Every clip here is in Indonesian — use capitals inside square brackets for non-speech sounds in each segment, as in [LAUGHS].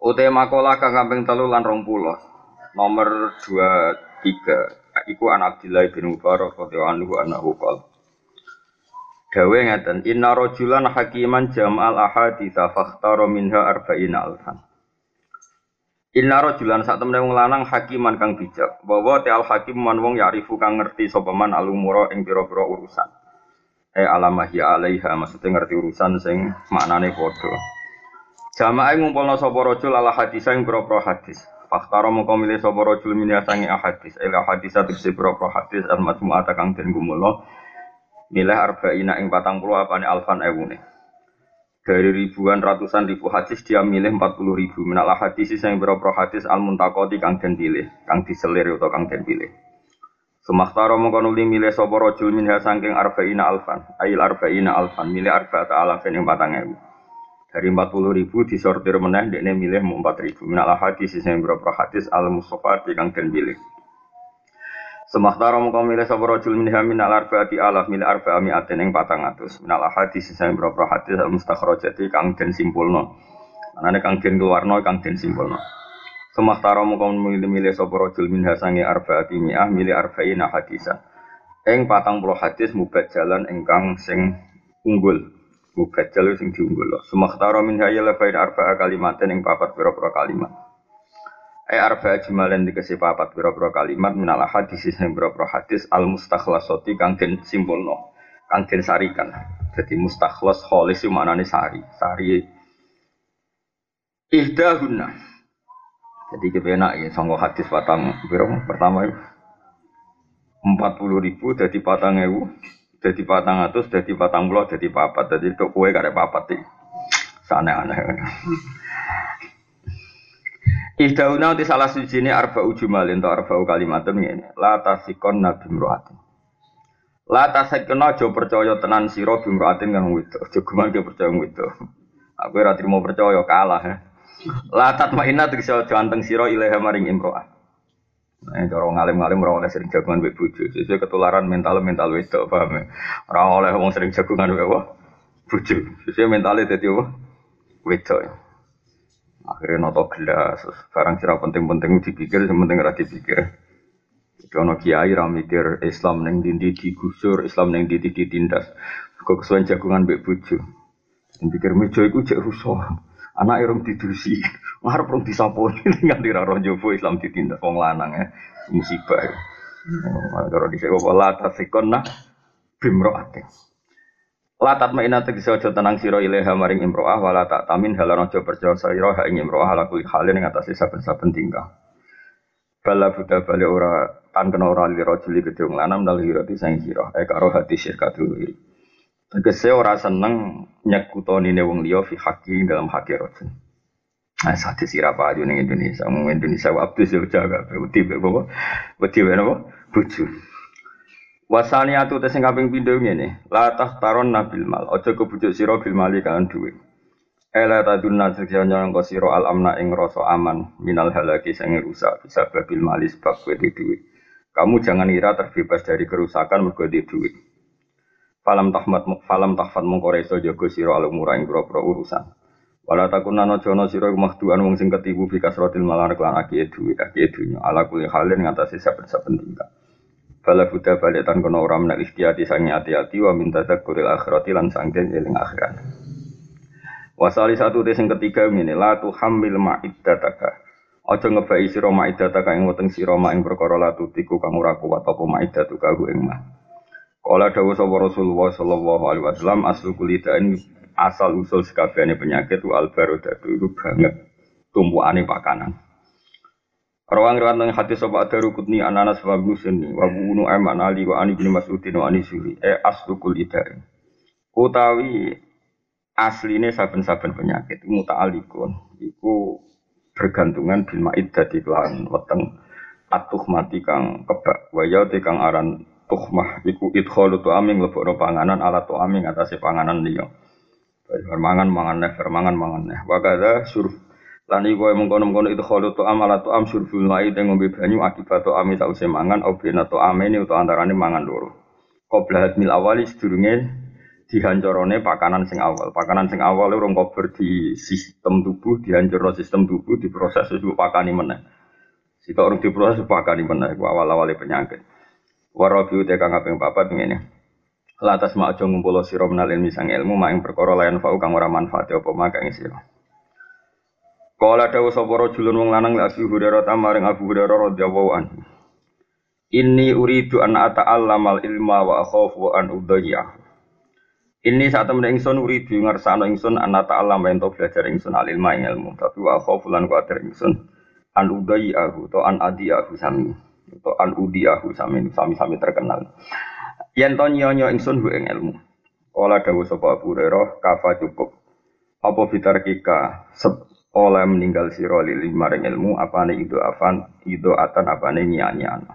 Ute maqalah kang 3 lan 20. Nomor 23 iku an Abdillah bin Mubarak radhiyallahu anhu annahu qala. Dawe ngeten, inna rajulan hakiman jam'al ahaditsa fakhtara minha arba'ina alfan. Inna rajulan sak temene wong lanang hakiman kang bijak. Bahwa te al hakim man wong yarifu kang ngerti sapa man alumura ing urusan. Eh alamah ya alaiha maksudnya ngerti urusan sing maknane padha. Jamaah ngumpulna sapa rajul ala hadis ing pira-pira hadis. Fakhtara mongko milih sapa rajul min sangi ahadis. Ila hadis tegese pira-pira hadis al majmu'ata kang den gumula. Milih arba'ina ing 40 apane alfan ewune dari ribuan ratusan ribu hadis dia milih 40 ribu minal hadis yang berapa hadis al muntakoti kang den pilih kang diselir atau kang den pilih Semaktaro mongkon uli milih sapa rajul minha saking arba'ina alfan ail arba'ina alfan milih arba'ata alafin ing patang ewu dari 40 ribu disortir meneh dekne milih 4 ribu minal hadis yang berapa hadis al musofati kang den pilih Semaktara mongko milih sapa rajul min hamin al arba'ati alaf mil arba'a mi'atin ing 400 minal hadis sing berapa hadis al mustakhrajati kang den simpulno. Anane kang den keluarno kang den simpulno. Semaktara mongko milih milih sapa rajul min hasangi arba'ati mi'ah milih arba'ina hadisan. Ing 40 hadis jalan ingkang sing unggul. Mubajjal sing diunggul. Semaktara min hayya lafaid arba'a kalimatin ing papat pira-pira kalimat. E arba jumalen dikasih papat biro-biro kalimat minal hadis sing biro-biro hadis al mustakhlasoti kang den simpulno kang den sarikan. Jadi mustakhlas itu maknane sari. Sari ihdahunna. Jadi kepenak ya sanggo hadis patang biro pertama itu empat puluh ribu jadi patang ewu jadi patang atus jadi patang puluh jadi papat jadi itu kue karek papat sih sana aneh Ihdauna di salah suci ini arba ujumalin atau arba kalimatun ini. La tasikon nabi mruatin. La tasikon aja percaya tenan siro bimruatin kang wido. Aja guman ke percaya wido. Aku ora mau percaya kalah. Ya. La tatmainna tegese aja anteng siro ilaha maring. Nah, cara ngalim-ngalim ora oleh sering jagungan mbek bojo. Sesuai ketularan mental-mental wedok, paham ya? Ora oleh wong sering jagungan mbek bojo. Sesuai mentalnya dadi apa? Wedok. Ya. Akhirnya noto gelas, barang sira penting-penting dipikir, yang penting ora dipikir. Ono kiai ra mikir Islam neng dindi digusur, Islam neng dindi ditindas. Kok kesuwen jagungan mbek bojo. Pikir meja iku jek rusuh. Anak irung didusi, ngarep rong disaponi [LAUGHS] nganti ra roh jowo Islam ditindas wong lanang ya. Musibah. Oh, kalau dhisik wala tasikonna bimro'atin. Latat maina tegese aja tenang sira ilaha maring imroah wala tak tamin halan aja percaya sira ha ing imroah ala kuwi halin ing atase saben-saben tingkah. Bala buta bali ora tan kena ora li rajuli gedung lanam dal hirati sang sira e karo hati syirkatul wiri. Tegese ora seneng nyekutonine wong liya fi haqi dalam hati rajul. Nah, sate sira aja ning Indonesia, wong Indonesia abdus yo jaga, wedi bawa, wedi apa? Bojo. Wasani atu tes sing kaping pindho ngene, la taron nabil mal, aja kebujuk sira bil mali kan dhuwit. Ela tadunna sekjane engko sira al amna ing rasa aman minal halaki sing rusak bisa babil mali sebab kowe dhuwit. Kamu jangan ira terbebas dari kerusakan mergo di dhuwit. Falam tahmat falam tahfat mongko reso jaga sira al umura ing urusan. Wala takunana jono sira wong sing ketibu fi kasratil malar lan akiye dhuwit akiye dunya ala kuli halin ngatasi saben-saben buddha balik tan kono ora menak ikhtiati sangi hati-hati wa minta takuril akhirati lan sangken eling akhirat. Wasali satu yang ketiga ini la tu hamil ma'iddataka. Aja ngebai sira ma'iddataka ing weteng sira ma ing perkara la tutiku kang ora kuat apa ma'iddatuka ing mah. Kala dawuh sapa Rasulullah sallallahu alaihi wasallam aslu kulitain asal usul sekabehane penyakit wal barodatu itu banget. Tumpukane pakanan. Rawang rawang nang hati sobat ada rukutni ananas wa gusni wa bunu aman ali wa ani bin mas'udin wa ani suri e asdukul idari. Utawi asline saben-saben penyakit muta'alikun. Iku bergantungan bil ma'id dadi kelawan weteng. Atuh mati kang kebak waya kang aran tuhmah iku idkhalu tu aming lebokno panganan ala tu aming atase panganan liya mangan mangan neh mangan mangan neh wa kadza surf lan iku mengkono-mengkono itu khalu tu am ala tu am surful ma'id ngombe banyu akibat tu ami sause mangan au bena tu amene utawa antarane mangan loro qabla hadmil awali sedurunge dihancorone pakanan sing awal. Pakanan sing awal urung kober di sistem tubuh, dihancurno sistem tubuh, diproses sesuatu pakani meneh. Sita urung diproses pakani meneh ku awal-awale penyakit. Warabi uta kang kaping papat ngene. Latas mak aja ngumpul sira menal ilmi sang ilmu mak ing perkara layan fau kang ora manfaat apa mak ing sira. Kala dawu sapa rajulun wong lanang la Abu Hurairah tamaring Abu Hurairah radhiyallahu anhu. Inni uridu an ata'allamal ilma wa akhafu an udayya. Ini saat temen ingsun uridu ngersano ingsun anak ta'alam ento belajar ingsun al ilma ing ilmu tapi wa khofulan kuatir ingsun an aku atau an adi aku sami atau an udi aku sami sami-sami terkenal yen to nyonyo ingsun hu ing ilmu Kala dawuh sapa Abu Hurairah kafa cukup apa fitar kika oleh meninggal sira lili maring ilmu apane itu afan itu atan apane nyanyian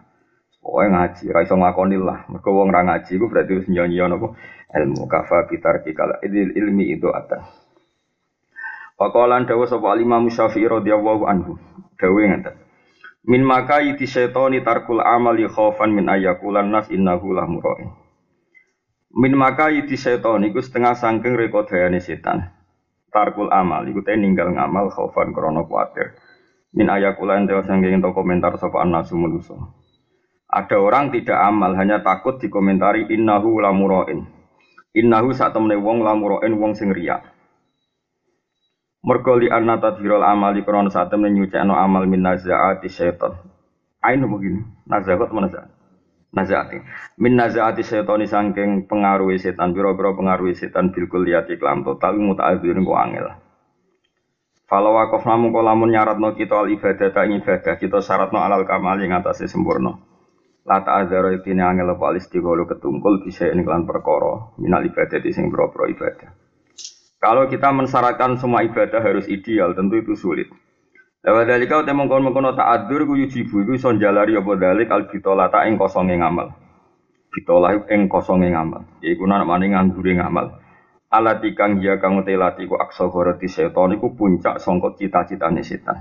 Pokoknya ngaji, ra iso ngakoni lah. Mergo wong ra ngaji ku berarti wis nyonya napa ilmu kafa bitar idil ilmi itu ada. Pakolan dawa sapa Imam Syafi'i radhiyallahu anhu. Dawe ngeten. Min maka yiti syaitani tarkul amali khaufan min ayakulan nas innahu lah mura'i. Min maka yiti syaitani iku setengah sangking rekodayane setan. Tarkul amal iku te ninggal ngamal khaufan krana kuwatir. Min ayakulan dewa sangking to komentar sapa anasu manusa. Ada orang tidak amal hanya takut dikomentari innahu lamuroin. Innahu saat temene wong lamuroin wong sing riya. Mergo li anna tadhirul amali krana saat temene nyucekno amal min nazaati syaitan. Ainu begini, nazaat mana nazaat? Nazaati. Min nazaati syaitan sangking pengaruh setan, biro-biro pengaruh setan bil kulliyati kelam total muta'adzirin ku angel. Falau wakof namun kolamun nyaratno kita al ibadah tak ibadah kita syaratno alal kamal yang atasnya sempurna. La ta'adzara ibtini angel apa alistigholu ketungkul bisa ini kelan perkara minal ibadah di sing pro ibadah. Kalau kita mensyaratkan semua ibadah harus ideal, tentu itu sulit. Lewat dari kau temong kon mengkono ta'adur ku yujibu itu son jalari apa dalik al bitola ta ing kosonge ngamal. Bitola ing kosonge ngamal. Iku nak mani nganggure ngamal. Alati kang ya kang telati ku aksa goroti setan iku puncak songkot cita-citane setan.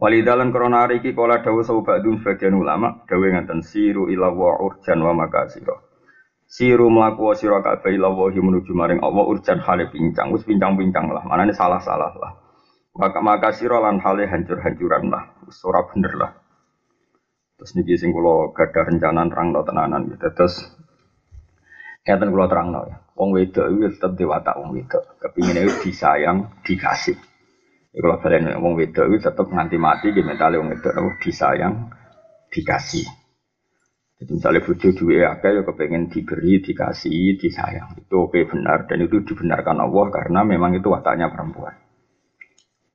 Walidalan korona hari ini kala dawu sahabat sebagian ulama dawu ngaten siru ila wa urjan wa makasiro. Siru melaku wa siro kabeh ila menuju maring Allah urjan hale pincang wis pincang-pincang lah ini salah-salah lah. Maka makasiro lan hale hancur-hancuran lah wis ora bener lah. Terus niki sing kula gadah rencana terangno tenanan gitu. Terus Ngeten kula terangno ya. Wong wedok itu tetep dewata wong wedok. Kepingine disayang, dikasih. Ya, kalau kalian ngomong wedok itu tetap nganti mati di mental wong wedok disayang, dikasih. Jadi misalnya bujuk dua akeh ya kepengen diberi, dikasih, disayang. Itu oke benar dan itu dibenarkan Allah karena memang itu wataknya perempuan.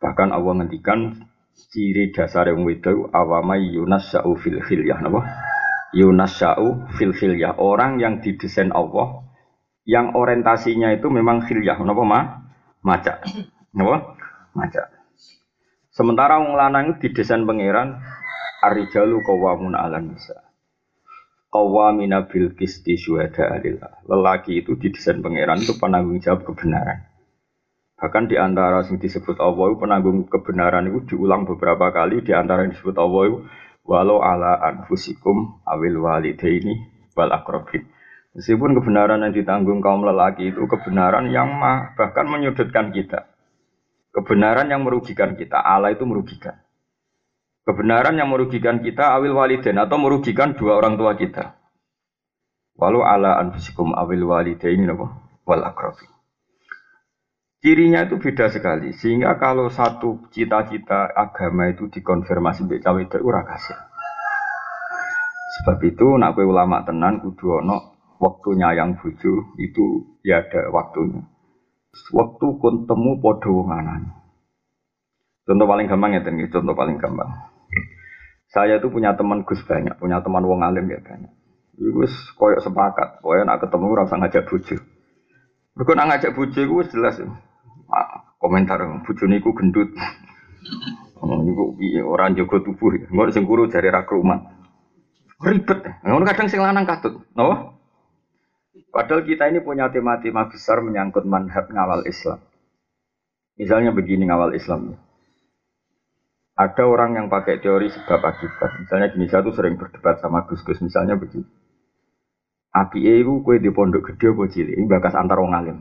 Bahkan Allah ngendikan ciri dasar yang wedok awamai Yunas Sa'u fil khilyah napa? Yunas Sa'u fil khilyah orang yang didesain Allah yang orientasinya itu memang khilyah napa ma? Maca. Napa? Maca. Sementara wong lanang itu didesain pangeran Arijalu kawamun ala nisa. Kawamina bil kisti syuhada alillah. Lelaki itu didesain pangeran itu penanggung jawab kebenaran. Bahkan di antara yang disebut Allah itu penanggung kebenaran itu diulang beberapa kali di antara yang disebut Allah itu walau ala anfusikum awil walidaini wal akrobin. Meskipun kebenaran yang ditanggung kaum lelaki itu kebenaran yang mah, bahkan menyudutkan kita. Kebenaran yang merugikan kita, Allah itu merugikan. Kebenaran yang merugikan kita awil waliden atau merugikan dua orang tua kita. Walau ala anfusikum awil walidain wal akrabi. Cirinya itu beda sekali. Sehingga kalau satu cita-cita agama itu dikonfirmasi mbek cawe itu ora Sebab itu nak ulama tenan kudu ono waktunya yang bojo itu ya ada waktunya. Waktu kun temu wong Contoh paling gampang ya, tengi. contoh paling gampang. Saya itu punya teman Gus banyak, punya teman wong alim ya banyak. Gus koyok sepakat, koyok nak ketemu rasa ngajak bujuk. Mereka nak ngajak bujuk gue jelas ya. komentar bujuk niku gendut. [LAUGHS] Oh, niku orang jaga tubuh. Engko sing kuru kerumat. Ribet. Ngono kadang sing lanang katut. Napa? Padahal kita ini punya tema-tema besar menyangkut manhaj ngawal Islam. Misalnya begini ngawal Islam. Ada orang yang pakai teori sebab akibat. Misalnya gini, saya tuh sering berdebat sama Gus-Gus. Misalnya begini. Api itu kue di pondok gede apa cilik? Ini bakas antar wong alim.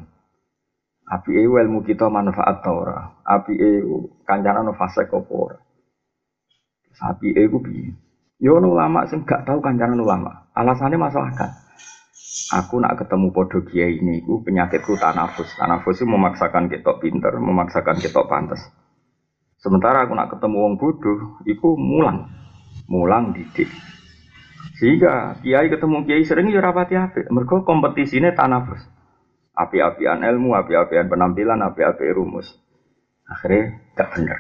Api itu ilmu kita manfaat tau. Api itu kancana no fase ora. Api itu piye? Yo ulama sing gak tahu kancanan ulama. Alasannya masalah kan. Aku nak ketemu podo kiai ini, aku penyakitku tanafus. Tanafus itu memaksakan kita pinter, memaksakan kita pantas. Sementara aku nak ketemu wong bodoh, iku mulang, mulang didik. Sehingga kiai ketemu kiai sering ya rapati apik. Mergo kompetisine tanafus. Api-apian ilmu, api-apian penampilan, api-api rumus. Akhirnya gak bener.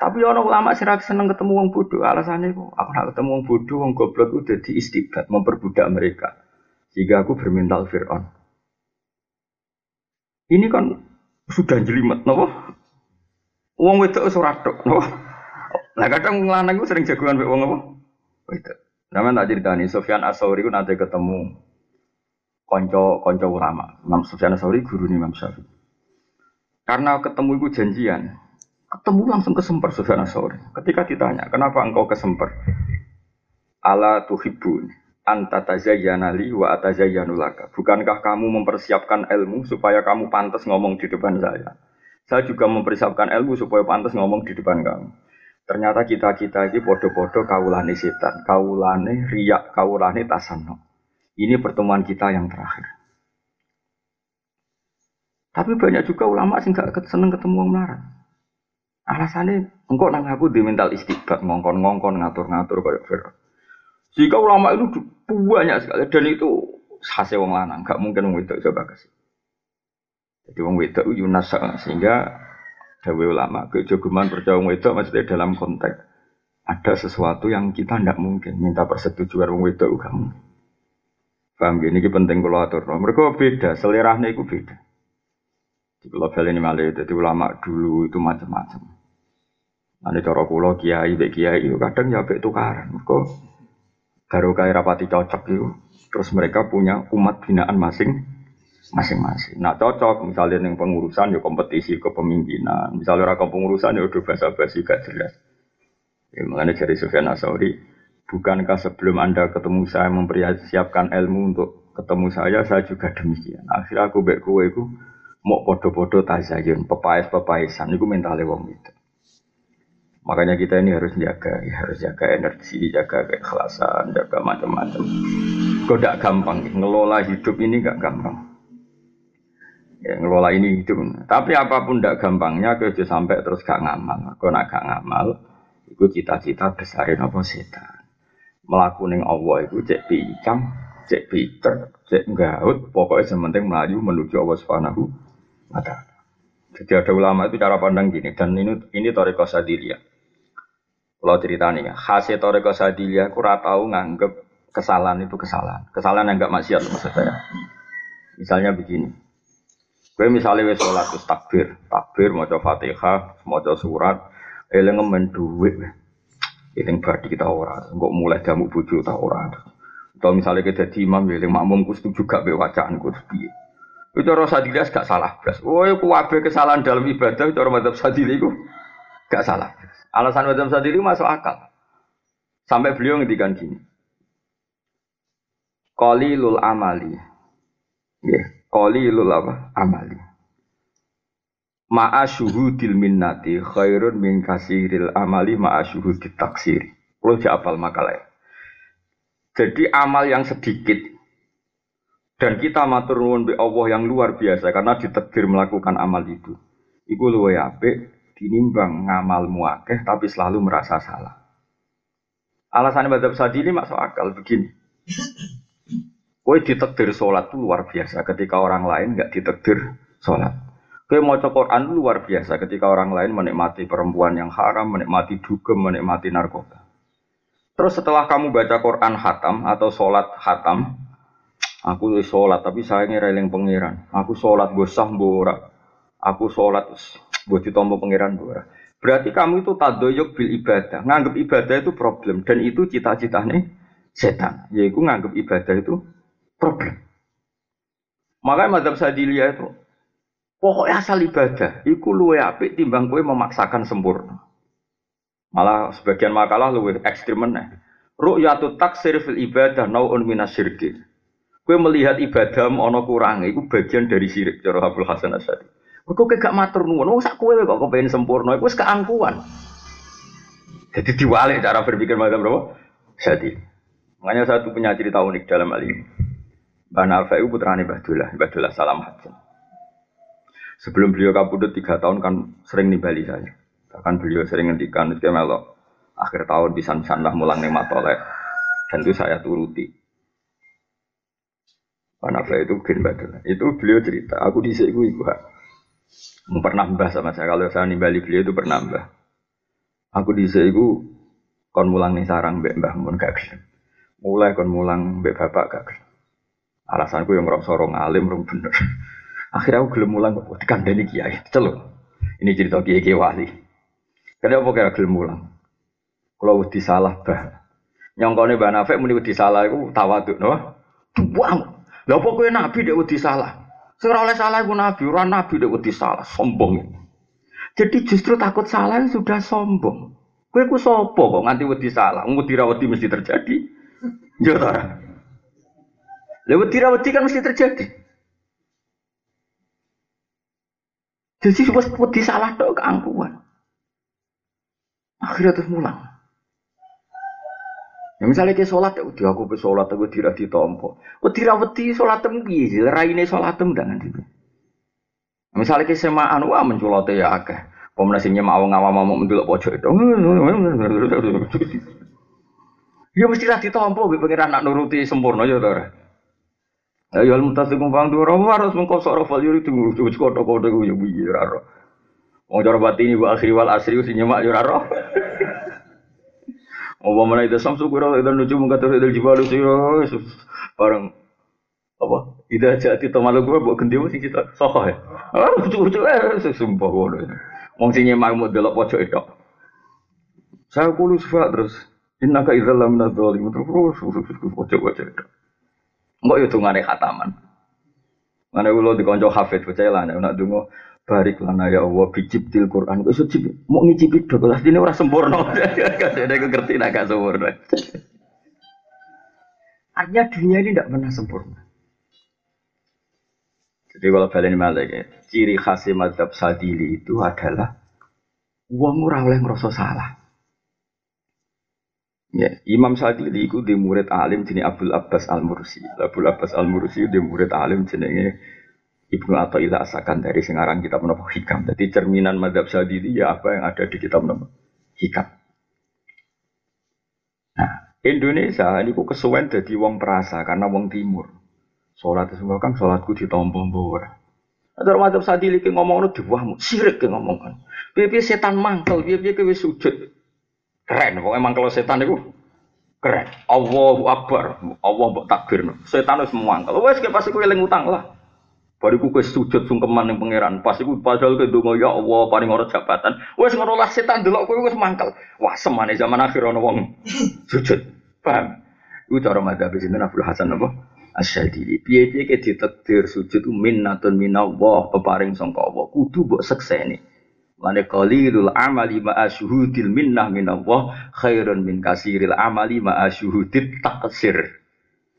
Tapi orang ulama sih seneng ketemu wong bodoh. Alasannya aku, aku nak ketemu wong bodoh, wong goblok udah di istiqat, memperbudak mereka. Jika aku bermental Fir'aun. Ini kan sudah jelimet, nopo? Wong wedok wis ora tok. Kadang lanang iku sering jagoan mek wong apa? Wedok. Namanya tak ceritani Sofyan Asauri ku nanti ketemu konco konco ulama. Imam Sofyan Asauri guru Imam Syafi'i. Karena ketemu itu janjian, ketemu langsung kesemper Sofyan Asauri. Ketika ditanya, kenapa engkau kesemper? Ala tuhibun anta tazayyana li wa atazayyanu laka. Bukankah kamu mempersiapkan ilmu supaya kamu pantas ngomong di depan saya? Saya juga mempersiapkan ilmu supaya pantas ngomong di depan kamu. Ternyata kita-kita ini bodoh-bodoh kaulane setan, kaulane riak, kaulane tasano. Ini pertemuan kita yang terakhir. Tapi banyak juga ulama sih gak seneng ketemu orang melarat. Alasannya, engkau nang aku di mental istiqbat, ngongkon-ngongkon, ngatur-ngatur kayak Fir'aun. Jika ulama itu banyak sekali dan itu hasil wong lanang, gak mungkin wong itu coba kasih. Jadi wong wedok sehingga dawe ulama kejogeman percaya wong wedok maksudnya dalam konteks ada sesuatu yang kita tidak mungkin minta persetujuan wong wedok gak mungkin. Paham gini ini penting kalau atur. Mereka beda, selerahnya itu beda. Di pulau ini malah jadi ulama dulu itu macam-macam. Nanti cara pulau kiai, bek kiai kadang ya bek tukaran. Mereka baru rapati cocok itu. Terus mereka punya umat binaan masing masing-masing. Nah cocok misalnya yang pengurusan ya kompetisi kepemimpinan, misalnya orang pengurusan ya udah bahasa basi gak jelas. Ya, mengenai dari Sufyan Asauri, bukankah sebelum anda ketemu saya mempersiapkan ilmu untuk ketemu saya, saya juga demikian. Akhirnya aku baik kue itu mau podo-podo tazayun, pepais-pepaisan, itu mentalnya wong itu. Makanya kita ini harus jaga, ya, harus jaga energi, jaga keikhlasan, jaga macam-macam. Kok gak gampang, ngelola hidup ini gak gampang ya, ngelola ini hidup. Tapi apa pun tidak gampangnya, kerja sampai terus gak ngamal. Kau nak gak ngamal, itu cita-cita besarin apa setan. Melakukan Allah itu cek pincang, cek picer, cek gaut, pokoknya sementing melaju menuju Allah Subhanahu wa Jadi ada ulama itu cara pandang gini, dan ini ini Toriko Sadilia. Kalau cerita nih, khasnya Toriko Sadilia, aku tahu nganggep kesalahan itu kesalahan. Kesalahan yang enggak maksiat maksud saya. Misalnya begini, Gue misalnya wes sholat terus takbir, takbir mau coba fatihah, mau coba surat, eling ngemen duit, eling berarti kita ora, nggak mulai jamu buju tak ora. Atau misalnya kita jadi imam, eling makmum kus juga be wacaan kus piye. Itu cara sadilas gak salah belas. Oh, itu wabe kesalahan dalam ibadah, cara madzhab sadili itu gak salah. Alasan madzhab sadili masuk akal. Sampai beliau ngedikan gini. lul amali. Yeah qalilul apa? Amali. Ma'a syuhudil minnati khairun min kasiril amali ma'a syuhudil taksiri. Kalau apal makalah jadi amal yang sedikit dan kita matur nuwun be Allah yang luar biasa karena ditakdir melakukan amal itu. Iku luwe apik dinimbang ngamal muakeh tapi selalu merasa salah. Alasan madzhab sadili masuk akal begini Kue ditekdir sholat itu luar biasa ketika orang lain nggak ditekdir sholat. Kue mau Quran itu luar biasa ketika orang lain menikmati perempuan yang haram, menikmati dugem, menikmati narkoba. Terus setelah kamu baca Quran hatam atau sholat hatam, aku sholat tapi saya ngira pangeran. Aku sholat gue sah bora. Aku sholat buat ditompo pangeran bora. Berarti kamu itu tadoyok bil ibadah, nganggap ibadah itu problem dan itu cita-citanya setan, yaitu nganggap ibadah itu problem. Makanya madhab sadiliyah itu pokoknya asal ibadah, iku luwe apik timbang kowe memaksakan sempurna. Malah sebagian makalah luwe ekstrim meneh. Ru'yatu taksir fil ibadah nau'un minasyirki. Kowe melihat ibadah ana kurang, itu bagian dari syirik cara Abdul Hasan. Kok gak matur nuwun, wong sak kowe kok kepengen sempurna, iku wis keangkuhan. Jadi diwalik cara berpikir macam berapa? Jadi, makanya satu punya cerita unik dalam hal ini. Mbah Nafa itu putrane Mbah Dullah, Salam Hajjah. Sebelum beliau kabudut tiga tahun kan sering nimbali saya. Bahkan beliau sering ngendikan itu melok akhir tahun di sana mulang nih matolek. Dan itu saya turuti. Mbah Nafa itu gen Mbah Itu beliau cerita, aku sini ibu pernah mbah sama saya kalau saya nimbali beliau itu pernah mbah. Aku di itu kon mulang nih sarang mbak mbah mun gak gelem. Mulai kon mulang mbak bapak gak gelem. Alasanku yang ngerasa orang alim orang bener. [LAUGHS] Akhirnya aku gelem mulang kok dikandani kiai. Celuk. Ini cerita kiai kiai wali. Kenapa kira gelem mulang? Kalau wedi salah bah. Nyongkone Mbak Nafek muni wedi salah iku tawaduk no. Buang. Lah apa kowe nabi dek wedi salah? Sing oleh salah iku nabi, ora nabi dek wedi salah, sombong. Jadi justru takut salah sudah sombong. Kowe ku sapa kok nganti wedi salah? Wedi ra mesti terjadi. Yo ta. Lah wedi wedi kan mesti terjadi. Jadi wis wedi salah tok keangkuhan. Akhirnya terus mulang. Ya misalnya ke sholat, ya udah aku sholat, aku tidak ditompo. Tidak wedi sholat tem piye, raine sholat tem dengan itu. Misalnya ke semaan, wah menculot ya akeh. Pemenang sing nyemak awang awam mau mendelok pojok itu. [LAUGHS] Ya mesti lah ditompo, pengiran nak nuruti sempurna ya tora. Ya ya mutasikum pang dua harus mengkosok rafal yuri tunggu coba kodo kodo gue biye raro. Wong cara batini wa akhiri wal asri sing nyemak ya raro. Apa mana itu samsu kira itu nuju mengkata itu jibalu siro bareng apa? Ida jati tomalu gue buat gendi sing kita sokoh ya. Ah lucu lucu eh sumpah gue. Wong sing nyemak mau delok pojok itu. Saya sifat terus. Innaka idzal lam nadzalim terus pojok-pojok itu. Enggak ya dungane khataman. Mana ulo dikonco hafid bocah lah nek donga barik lana ya Allah bijib til Quran. Kok iso mau ngicipi dok lah ini ora sempurna. [LAUGHS] Kasih aku ngerti nak gak sempurna. Artinya dunia ini tidak pernah sempurna. Jadi kalau balen malah ya ciri khas madhab sadili itu adalah uang ora oleh ngerasa salah Ya, Imam Sadili itu di murid alim jenis Abdul Abbas Al Mursi. Abdul Abbas Al Mursi di murid alim jenenge Ibnu Athaillah asakan dari singarang kitab menapa hikam. Jadi cerminan madhab sadili ya apa yang ada di kitab menapa hikam. Nah, Indonesia ini kok kesuwen jadi wong perasa karena wong timur. Sholat itu kan sholatku di tombol bawah. Ada madhab sadili ke ngomong itu diwahmu, sirik ke ngomongan. Biar setan mangkel, ke sujud. Keren, pokoknya mangkel setan itu keren. Allahu Akbar, Allah mbok takbir. Setan wis mangkel. Wes kayak pasti kowe eling utang lah. Bariku ke sujud sungkeman yang pangeran. Pas iku padahal ke donga ya Allah paling ora jabatan. Wes ngono lah setan delok kowe wis mangkel. Wah semane zaman akhir ana wong [LAUGHS] sujud. Paham? Iku cara madzhab sinten Abdul Hasan apa? Asyadili. Piye-piye ke ditakdir sujud minnatun minallah peparing sangka Allah. Kudu mbok sekseni. Lane qalilul amali ma'a syuhudil minnah minallah khairun min kasiril amali ma'a syuhudit taksir.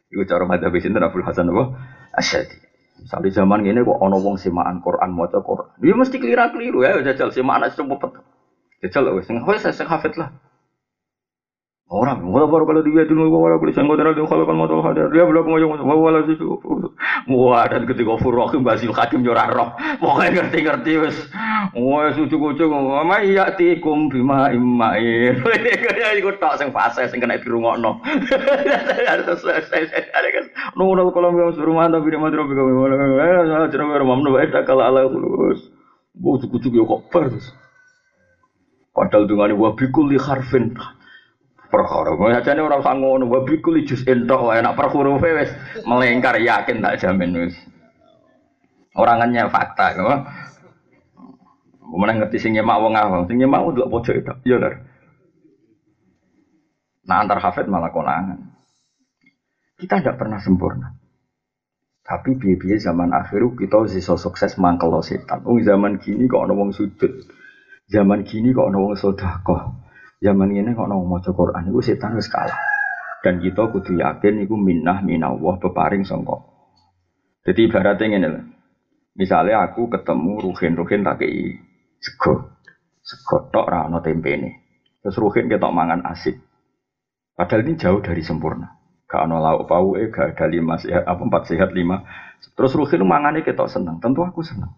Iku cara madzhab sinten Abdul Hasan apa? Asyadili. Misalnya zaman ini kok ono wong semaan Quran maca Quran. Dia mesti keliru-keliru ya jajal semaan aja semua pet. Jajal wes sing hafid lah. Orang, wala baru kalau dia dulu wala boleh sanggup dari kalau kan mau hadir dia belum mau mau wala sih wah dan ketika furohim basil hakim jorah roh. Pokoknya ngerti ngerti wes. Wah suci kucu mama iya tikum bima imain ini [LAUGHS] ikut tak sing fase sing kena selesai ada kan nunggu kalau mau suruh mana tapi dia madro bilang mana cerita rumah mana baik kalau ala terus butuh kucu yo kok pers padahal dengan wabikul li harfin perkara. Aja nih orang sangon, wabi kuli jus entok, enak per huruf wes melengkar yakin tak jamin wes. Orangannya fakta, kau. Mana ngerti sing nyemak wong awam, sing nyemak ndelok pojok itu. Kan? Nah antar hafid malah konangan. Kita tidak pernah sempurna. Tapi biaya zaman akhir kita bisa sukses mangkel setan. Wong zaman gini kok ana wong sujud. Zaman gini kok ana wong sedekah. Zaman ini kok wong maca Quran iku setan wis kalah. Dan kita kudu yakin iku minnah minallah peparing sangka. Jadi ibaratnya lho. Misalnya aku ketemu Ruhin-Ruhin tak kei sego. Sego tok ra ana tempene. Terus Ruhin ketok mangan asik. Padahal ini jauh dari sempurna. Gak ono lauk eh gak ada lima sehat apa empat sehat lima. Terus ruhin mangane kita seneng, tentu aku seneng.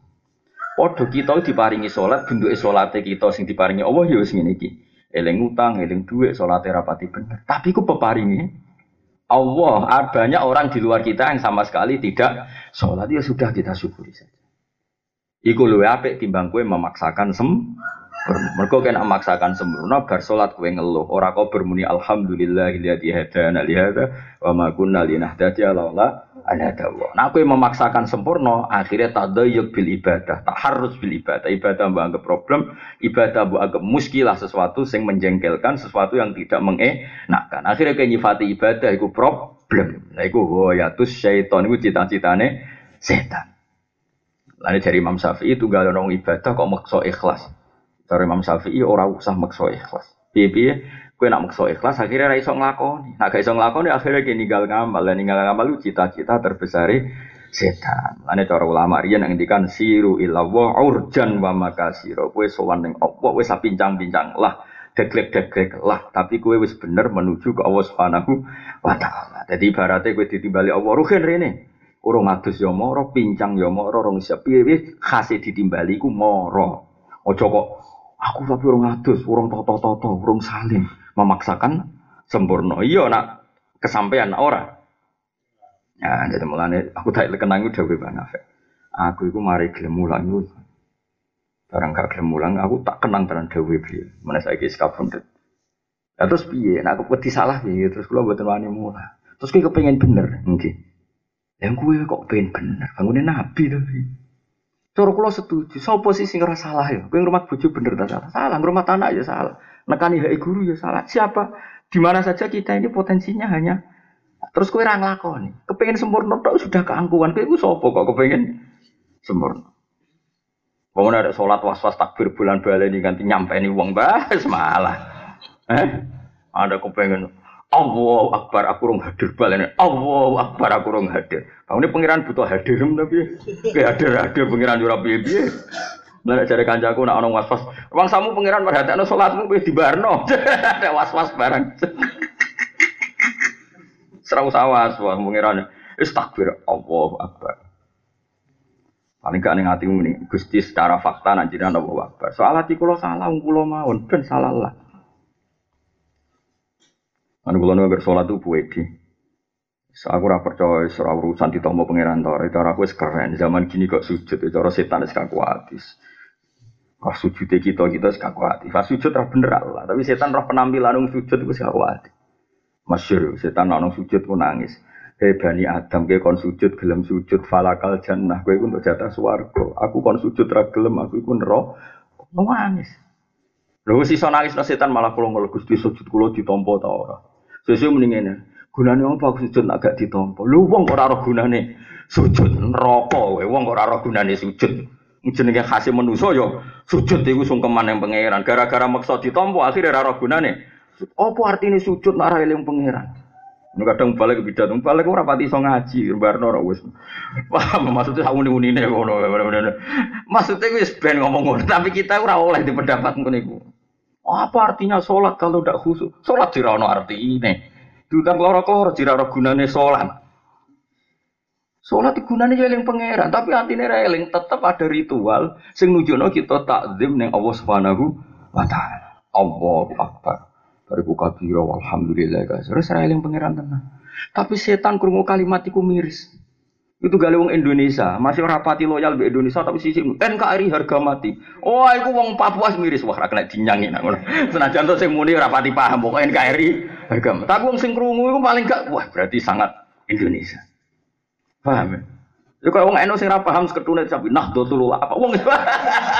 Podo kita diparingi sholat, bentuk sholatnya kita sing diparingi Allah ya wis ngene iki. Eling utang, eling duit, sholatnya rapati bener. Tapi ku peparingi Allah, banyak orang di luar kita yang sama sekali tidak sholat ya sudah kita syukuri saja. Iku luwe apik timbang kue memaksakan sem mereka kena memaksakan sempurna bar salat kowe ngeluh ora kau bermuni alhamdulillah alladzi hadana li hadza wa ma kunna linahtadiya laula an hadallah. Nah kowe memaksakan sempurna akhirnya tadayyuk bil ibadah, tak harus bil ibadah. Ibadah mbok anggap problem, ibadah mbok anggap muskilah sesuatu yang menjengkelkan, sesuatu yang tidak mengenakkan. Akhirnya kayak nyifati ibadah itu problem. Nah iku wayatus syaiton iku cita-citane setan. Lalu dari Imam Syafi'i itu gak ada ibadah kok maksa ikhlas. Dari Imam Syafi'i ora usah maksa ikhlas. Piye-piye kowe nak maksa ikhlas akhirnya ra iso. Nak gak iso nglakoni akhirnya ki ninggal ngamal. Lah ninggal ngamal lu cita-cita terbesar setan. Lane cara ulama riyen ngendikan siru illallah urjan wa makasiro. Kowe sowan ning Allah wis pincang-pincang lah deglek-deglek lah, tapi kowe wis bener menuju ke Allah Subhanahu wa taala. Jadi ibaratnya kowe ditimbali Allah ruhen rene. Urung adus ya moro, pincang ya moro, rong siap piye khase ditimbali ku moro. Ojo kok Aku tapi orang ngadus, orang toto-toto, orang saling memaksakan sempurna. Iya nak kesampaian orang. Ya, jadi mulane aku tak kenang udah gue banget. Aku itu mari gelem itu. Barang gak aku tak kenang dengan dewi beliau. Mana saya kis kabundut. Ya terus piye? Nah aku peti salah piye? Terus kalau buat wani mulang. Terus gue kepengen bener, mungkin. Yang gue kok pengen bener, bangunin nabi tapi. Cara kula setuju. Sopo sih sing ora salah ya? Kowe ngrumat bojo bener ta salah? Salah, ngrumat anak ya salah. Nekani hak guru ya salah. Siapa? Di mana saja kita ini potensinya hanya terus kowe ora nglakoni. Kepengin sempurna tok sudah keangkuhan. Kowe iku sapa kok kepengin sempurna? Wong ada sholat was-was takbir bulan baleni ganti nyampe ini uang [LAUGHS] bah semalah. Eh? Ada kepengen Allah Akbar aku rong hadir balen. Allah Akbar aku rong hadir. Ini pangeran butuh hadir tapi kayak hadir hadir pangeran ora piye-piye. Lah nek jare kancaku nak ana was-was, wong samu pangeran perhatekno salatmu wis dibarno. [LAUGHS] Ada was-was barang. [LAUGHS] Serau sawas wah pangeran. Wis Allah Akbar. Paling gak ning atimu nih, Gusti secara fakta nak jenengan Allah Akbar. Soal ati kula salah, kula mawon ben salah lah. Anu kula nang sholat tuh puedi. Aku ora percaya ora urusan ditompo pangeran to. Cara aku wis keren. Zaman gini kok sujud cara setan wis kakuatis. Kok sujud kita kita wis kakuatis. Pas sujud ora bener Allah, tapi setan roh penampilan nang sujud wis kakuatis. Masyur, setan nang sujud ku nangis. Hei bani Adam, kowe kon sujud gelem sujud falakal jannah, kowe untuk jatah swarga. Aku kon sujud ra gelem, aku iku neraka. Nangis. Lho wis iso nangis setan malah kula ngeluh Gusti sujud kula ditampa ta ora. Sesuai mendingan Gunane apa aku sujud agak ditompo. Lu wong kok ora roh gunane sujud neraka kowe. Wong kok ora roh gunane sujud. Jenenge khase manusa ya sujud iku sungkeman yang pangeran. Gara-gara maksa ditompo akhirnya ora roh gunane. Apa artinya sujud nek eling pangeran? Ini kadang balik ke bidat, balik ora pati iso ngaji, barno ora wis. Wah, maksudnya sak uni-unine ngono. Maksudnya wis ben ngomong ngono, tapi kita ora oleh di pendapat ngono. Apa artinya sholat kalau tidak khusus? Sholat ada arti ini. Keloro tidak ada gunanya sholat. Sholat gunanya eling pangeran, tapi artinya eling tetap ada ritual sing nujono kita takzim neng Allah Subhanahu wa taala. Allahu Akbar. Bariku kabira walhamdulillah guys. Terus eling pangeran tenang. Tapi setan krungu kalimat iku miris. Itu gale wong Indonesia, masih rapati loyal be Indonesia tapi sisi NKRI harga mati. Oh, iku wong Papua miris wah ra kena dinyangi nak ngono. Senajan to sing muni rapati paham pokok NKRI harga mati. Tapi wong sing krungu iku paling gak wah berarti sangat Indonesia. Paham ya? Ya kalau wong eno sing ra paham seketune sapi nah dotul apa wong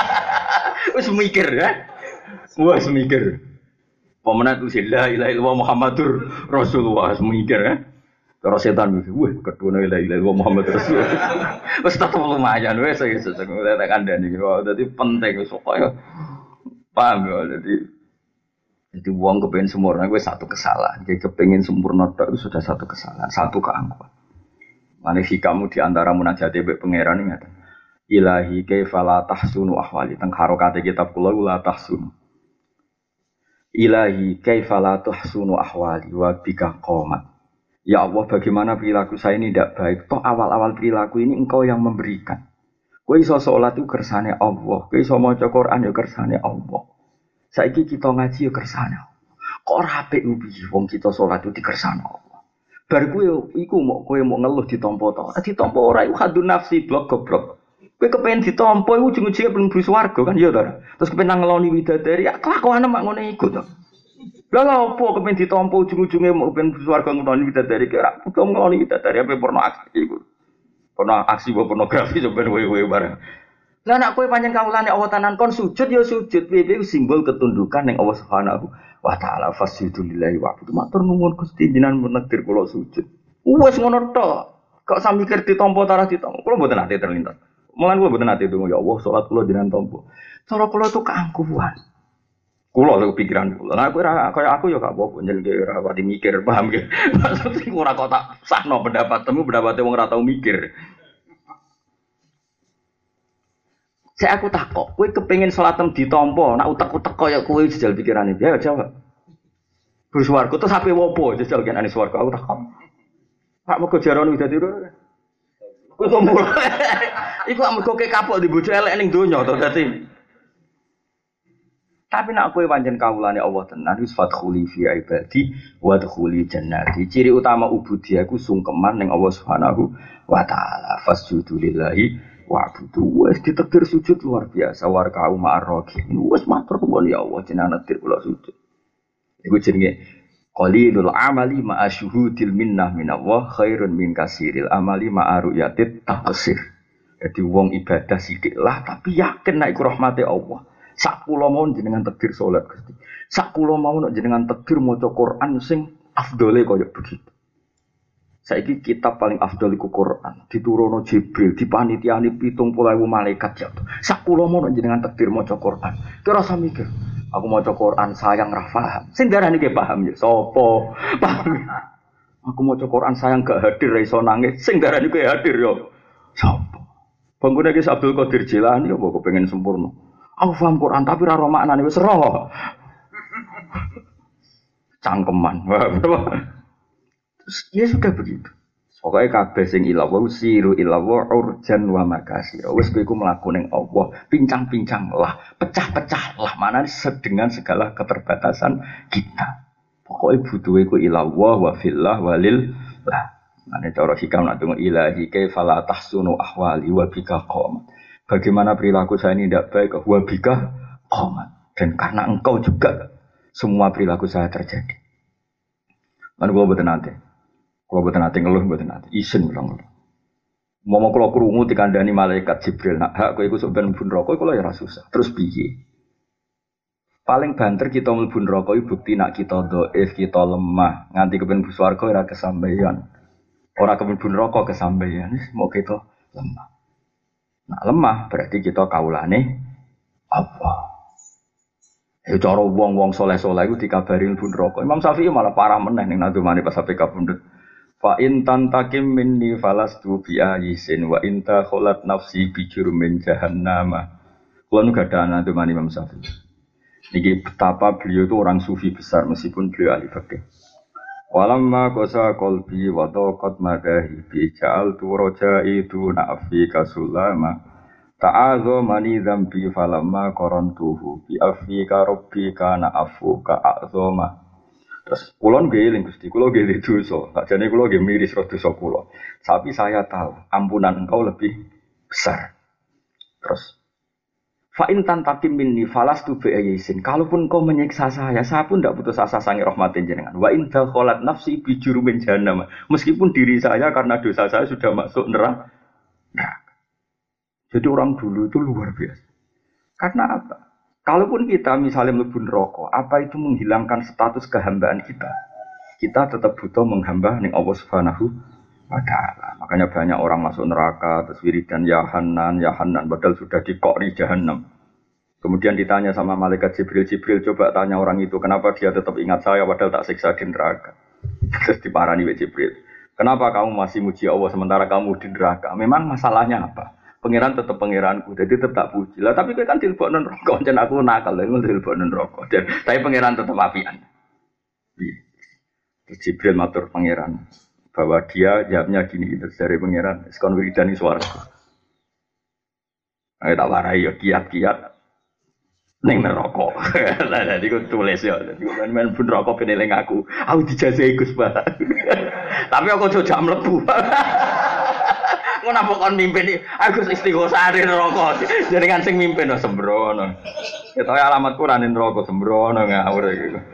[LAUGHS] Wis mikir ya. Wis mikir. Pemenang itu sih la ilaha illallah Muhammadur Rasulullah mikir ya. Kalau setan mikir, wah kedua la ilaha illallah Muhammad Rasulullah. [LAUGHS] Wis tetep lumayan wis wis tak kandhani. Dadi penting wis ya. paham ya. Jadi jadi uang kepengen sempurna, gue satu kesalahan. Jadi kepengen sempurna itu sudah satu kesalahan, satu keangkuhan. Mana sih kamu di antara munajat be pangeran ini ada. Ilahi kaifala tahsunu ahwali. Teng harokate kitab kula la tahsunu. Ilahi kaifala tahsunu ahwali wa bika qomat. Ya Allah, bagaimana perilaku saya ini tidak baik? Toh awal-awal perilaku ini engkau yang memberikan. Kue iso sholat itu kersane Allah. Kue iso mau Quran ya kersane Allah. Saiki kita ngaji ya kersane. Kok ora apik ubi wong kita salat itu dikersane Allah. Bar kuwi iku mau kowe mau ngeluh ditampa to. Ditampa ora iku hadun nafsi blok goblok. Kowe kepengen ditampa iku ujung-ujungnya belum swarga kan ya. Terus kepengen ngeloni widadari ya kelakuan mak ngono iku to. Lah lha opo kepengen ditampa ujung-ujungnya mau beli swarga ngeloni widadari kira kudu ngeloni widadari apa porno aksi iku. Porno aksi pornografi sampeyan wewe bareng. Lah nak kowe panjang kawulane Allah tanan kon sujud ya sujud piye simbol ketundukan yang Allah Subhanahu wa taala fasjudu lillahi wa abudu matur nuwun Gusti jenengan menegdir kula sujud. Wes ngono tok. Kok sami mikir ditampa tarah ditampa. Kula mboten ate terlintas. Mulan kula mboten ate donga ya Allah salat kula jenengan tampa. Cara kula itu keangkuhan. Kula lho pikiran kula. Nah, aku ora kaya aku ya gak apa-apa njenenge ora mikir, paham ge. [LAUGHS] Maksud ora kok tak sahno pendapat temu pendapatnya wong ora tau mikir. Saya aku takok, kue kepengen sholatem ditompo, nak utek-utek kaya kue jajal pikiran ini, ya jawab. Bersuarga terus sampai wopo jajal kan ane suarga, aku takok. Pak mau kejaran udah tidur. Kue kok mulai, [LAUGHS] iku amarga kowe kapok di bojo elek ning donya to dadi. Tapi nak kue panjen kawulane Allah tenan wis fadkhuli fi ibadi wa dkhuli jannati. Ciri utama ubudiyaku sungkeman ning Allah Subhanahu wa taala. Fasjudu lillahi Wa'budu. Wes ditektir sujud luar biasa. Warga ma'arrogi wes matur kemon ya Allah jenengan netir kula sujud. Iku jenenge qalilul amali ma'a syuhudil minnah minallah khairun min kasiril amali ma'a ru'yatit taqsir. Jadi wong ibadah sidik lah tapi yakin naik rahmati Allah sak kula mau jenengan tekdir salat Gusti sak kula mau jenengan tekdir maca Quran sing afdole kaya begitu Saiki kitab paling afdal iku Quran, diturono Jibril, pitung puluh malaikat jatuh. Sak kula mau jenengan takdir maca Quran. Kira rasa mikir, aku maca Quran sayang ra paham. Darani ke paham ya sapa? [LAUGHS] Paham. Aku maca Quran sayang gak hadir ra iso nangis. Sing darani ke hadir yo. Sapa? Bangunnya ki Abdul Qadir Jilani apa pengen sempurna. Aku paham Quran tapi ra maknane wis roh. Cangkeman. [LAUGHS] ya sudah begitu. Pokoknya kabeh sing ilawa siru ilawa urjan wa makasir. Wis kowe iku Allah, pincang-pincang lah, pecah-pecah lah mana dengan segala keterbatasan kita. Pokoknya butuh iku ilawa wa fillah walil lah. Mana cara hikam nak tunggu ilahi kaifala tahsunu ahwali wa bika qomat. Bagaimana perilaku saya ini tidak baik wa bika qomat. Dan karena engkau juga semua perilaku saya terjadi. Mana gua betul nanti. Kalau buat nanti ngeluh, buat nanti isin bilang ngeluh. Mau mau kalau kerungu dikandani malaikat Jibril, nak hak kau ikut sebenarnya pun rokok, kalau ya susah. Terus biye. Paling banter kita melbun rokok, bukti nak kita doif, kita lemah, nganti kepen buswargo ora kesampaian. Orang kepen rokok kesampaian, mau kita lemah. Nah lemah berarti kita kaulane apa? Ya cara wong-wong soleh-soleh itu dikabarin bun rokok. Imam Syafi'i malah parah meneh ning nadumane pas sampai kabundut. Fa in tantakim minni falastu bi ayisin wa inta kholat nafsi bi jurumin jahannama. Kulo nu gada anak Imam Imam Syafi'i. Niki betapa beliau itu orang sufi besar meskipun beliau ahli fikih. Walamma kosa kolbi wa madahi bi ja'al tu roja'i tu na'fi kasulama. Ta'adho mani zambi falamma korontuhu bi afi ka robbi ka na'afu ka a'zoma. Terus kulon geling gusti, kulo geling dosa. Tak jadi kulo gak miris roh dosa kulo. Tapi saya tahu ampunan engkau lebih besar. Terus Fa'in tantakim minni falas tu be'ayisin. Kalaupun kau menyiksa saya, saya pun tidak putus asa sangi rahmatin jenengan. Wa in kholat nafsi bijuru min jahannam. Meskipun diri saya karena dosa saya sudah masuk neraka. Jadi orang dulu itu luar biasa. Karena apa? Kalaupun kita misalnya melebur rokok, apa itu menghilangkan status kehambaan kita? Kita tetap butuh menghamba ning Allah Subhanahu taala. Makanya banyak orang masuk neraka, terus wiridan ya Hanan, ya Hanan, padahal sudah dikori jahanam. Kemudian ditanya sama malaikat Jibril, Jibril coba tanya orang itu, kenapa dia tetap ingat saya padahal tak siksa di neraka. [LAUGHS] Terus diparani Jibril. Kenapa kamu masih muji Allah sementara kamu di neraka? Memang masalahnya apa? pangeran tetap pangeranku, jadi tetap puji. Lah tapi kan dilebok non rokok, dan aku nakal, lah dilebok non rokok. Dan tapi pangeran tetap apian. Iya. Terus Jibril matur pangeran bahwa dia jawabnya gini itu dari pangeran, sekon wiridan suara. Ayo tak warai ya kiat-kiat neng neraka. [LAUGHS] Lah jadi aku tulis ya, jadi aku main pun rokok peneling aku, aku dijajahi Gus [LAUGHS] Tapi aku coba mlebu. [LAUGHS] Ngono apa kon mimpin Agus istighosah rokok. Jadi kan sing mimpin no sembrono. Ya tahu alamat Quran rokok sembrono ngawur gitu.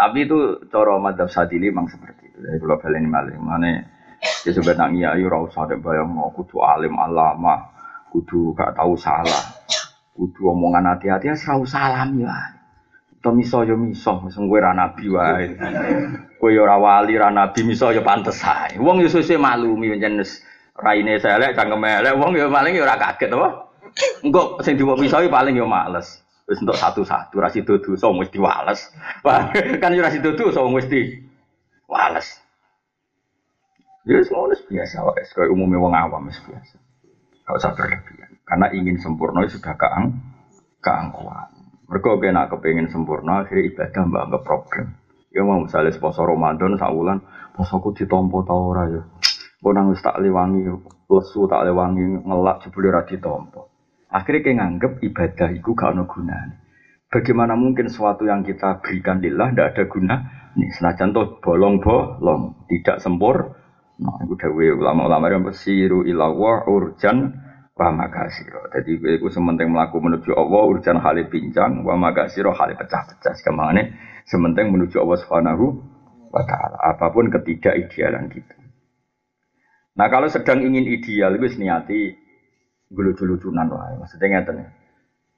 Tapi itu coro madhab sadili memang seperti itu. Jadi kalau balen malih mana ya sebenarnya ayo ora usah ada bayang mau kudu alim alama, kudu gak tahu salah, kudu omongan hati-hati ya serau salam ya. To miso yo miso, wis kowe ra nabi wae. Kowe yo ora wali ra nabi miso yo pantes ae. Wong yo sesuk maklumi pancen raine elek cangkeme elek wong yo paling yo ora kaget apa. Engko sing diwok miso paling yo males. Wis entuk satu-satu ra sido dosa wis diwales. kan yo ra sido dosa wis diwales. Ya wis ngono biasa wae, kaya umumnya wong awam wis biasa. Gak usah berlebihan. Karena ingin sempurna sudah keang keangkuhan. Mereka kena kepengen sempurna, akhirnya ibadah mbak nggak problem. Ya mau misalnya poso Ramadan saulan, posoku ditompo tau ora ya. Nangis tak lewangi, lesu tak lewangi, ngelak jebule ra ditompo. Akhirnya kayak nganggep ibadah itu gak ada gunanya. Bagaimana mungkin sesuatu yang kita berikan lillah tidak ada guna? Nih, senajan tuh bolong-bolong, tidak sempur. Nah, itu dawe ulama-ulama yang bersiru ilawah urjan wa makasiro. Jadi itu sementing melaku menuju Allah urusan hale pincang wa makasiro hale pecah-pecah. Ke mana sementing menuju Allah Subhanahu wa taala. Apa pun ketidak idealan kita. Nah kalau sedang ingin ideal itu niati lucu-lucunan lah. Maksudnya ngeten ya.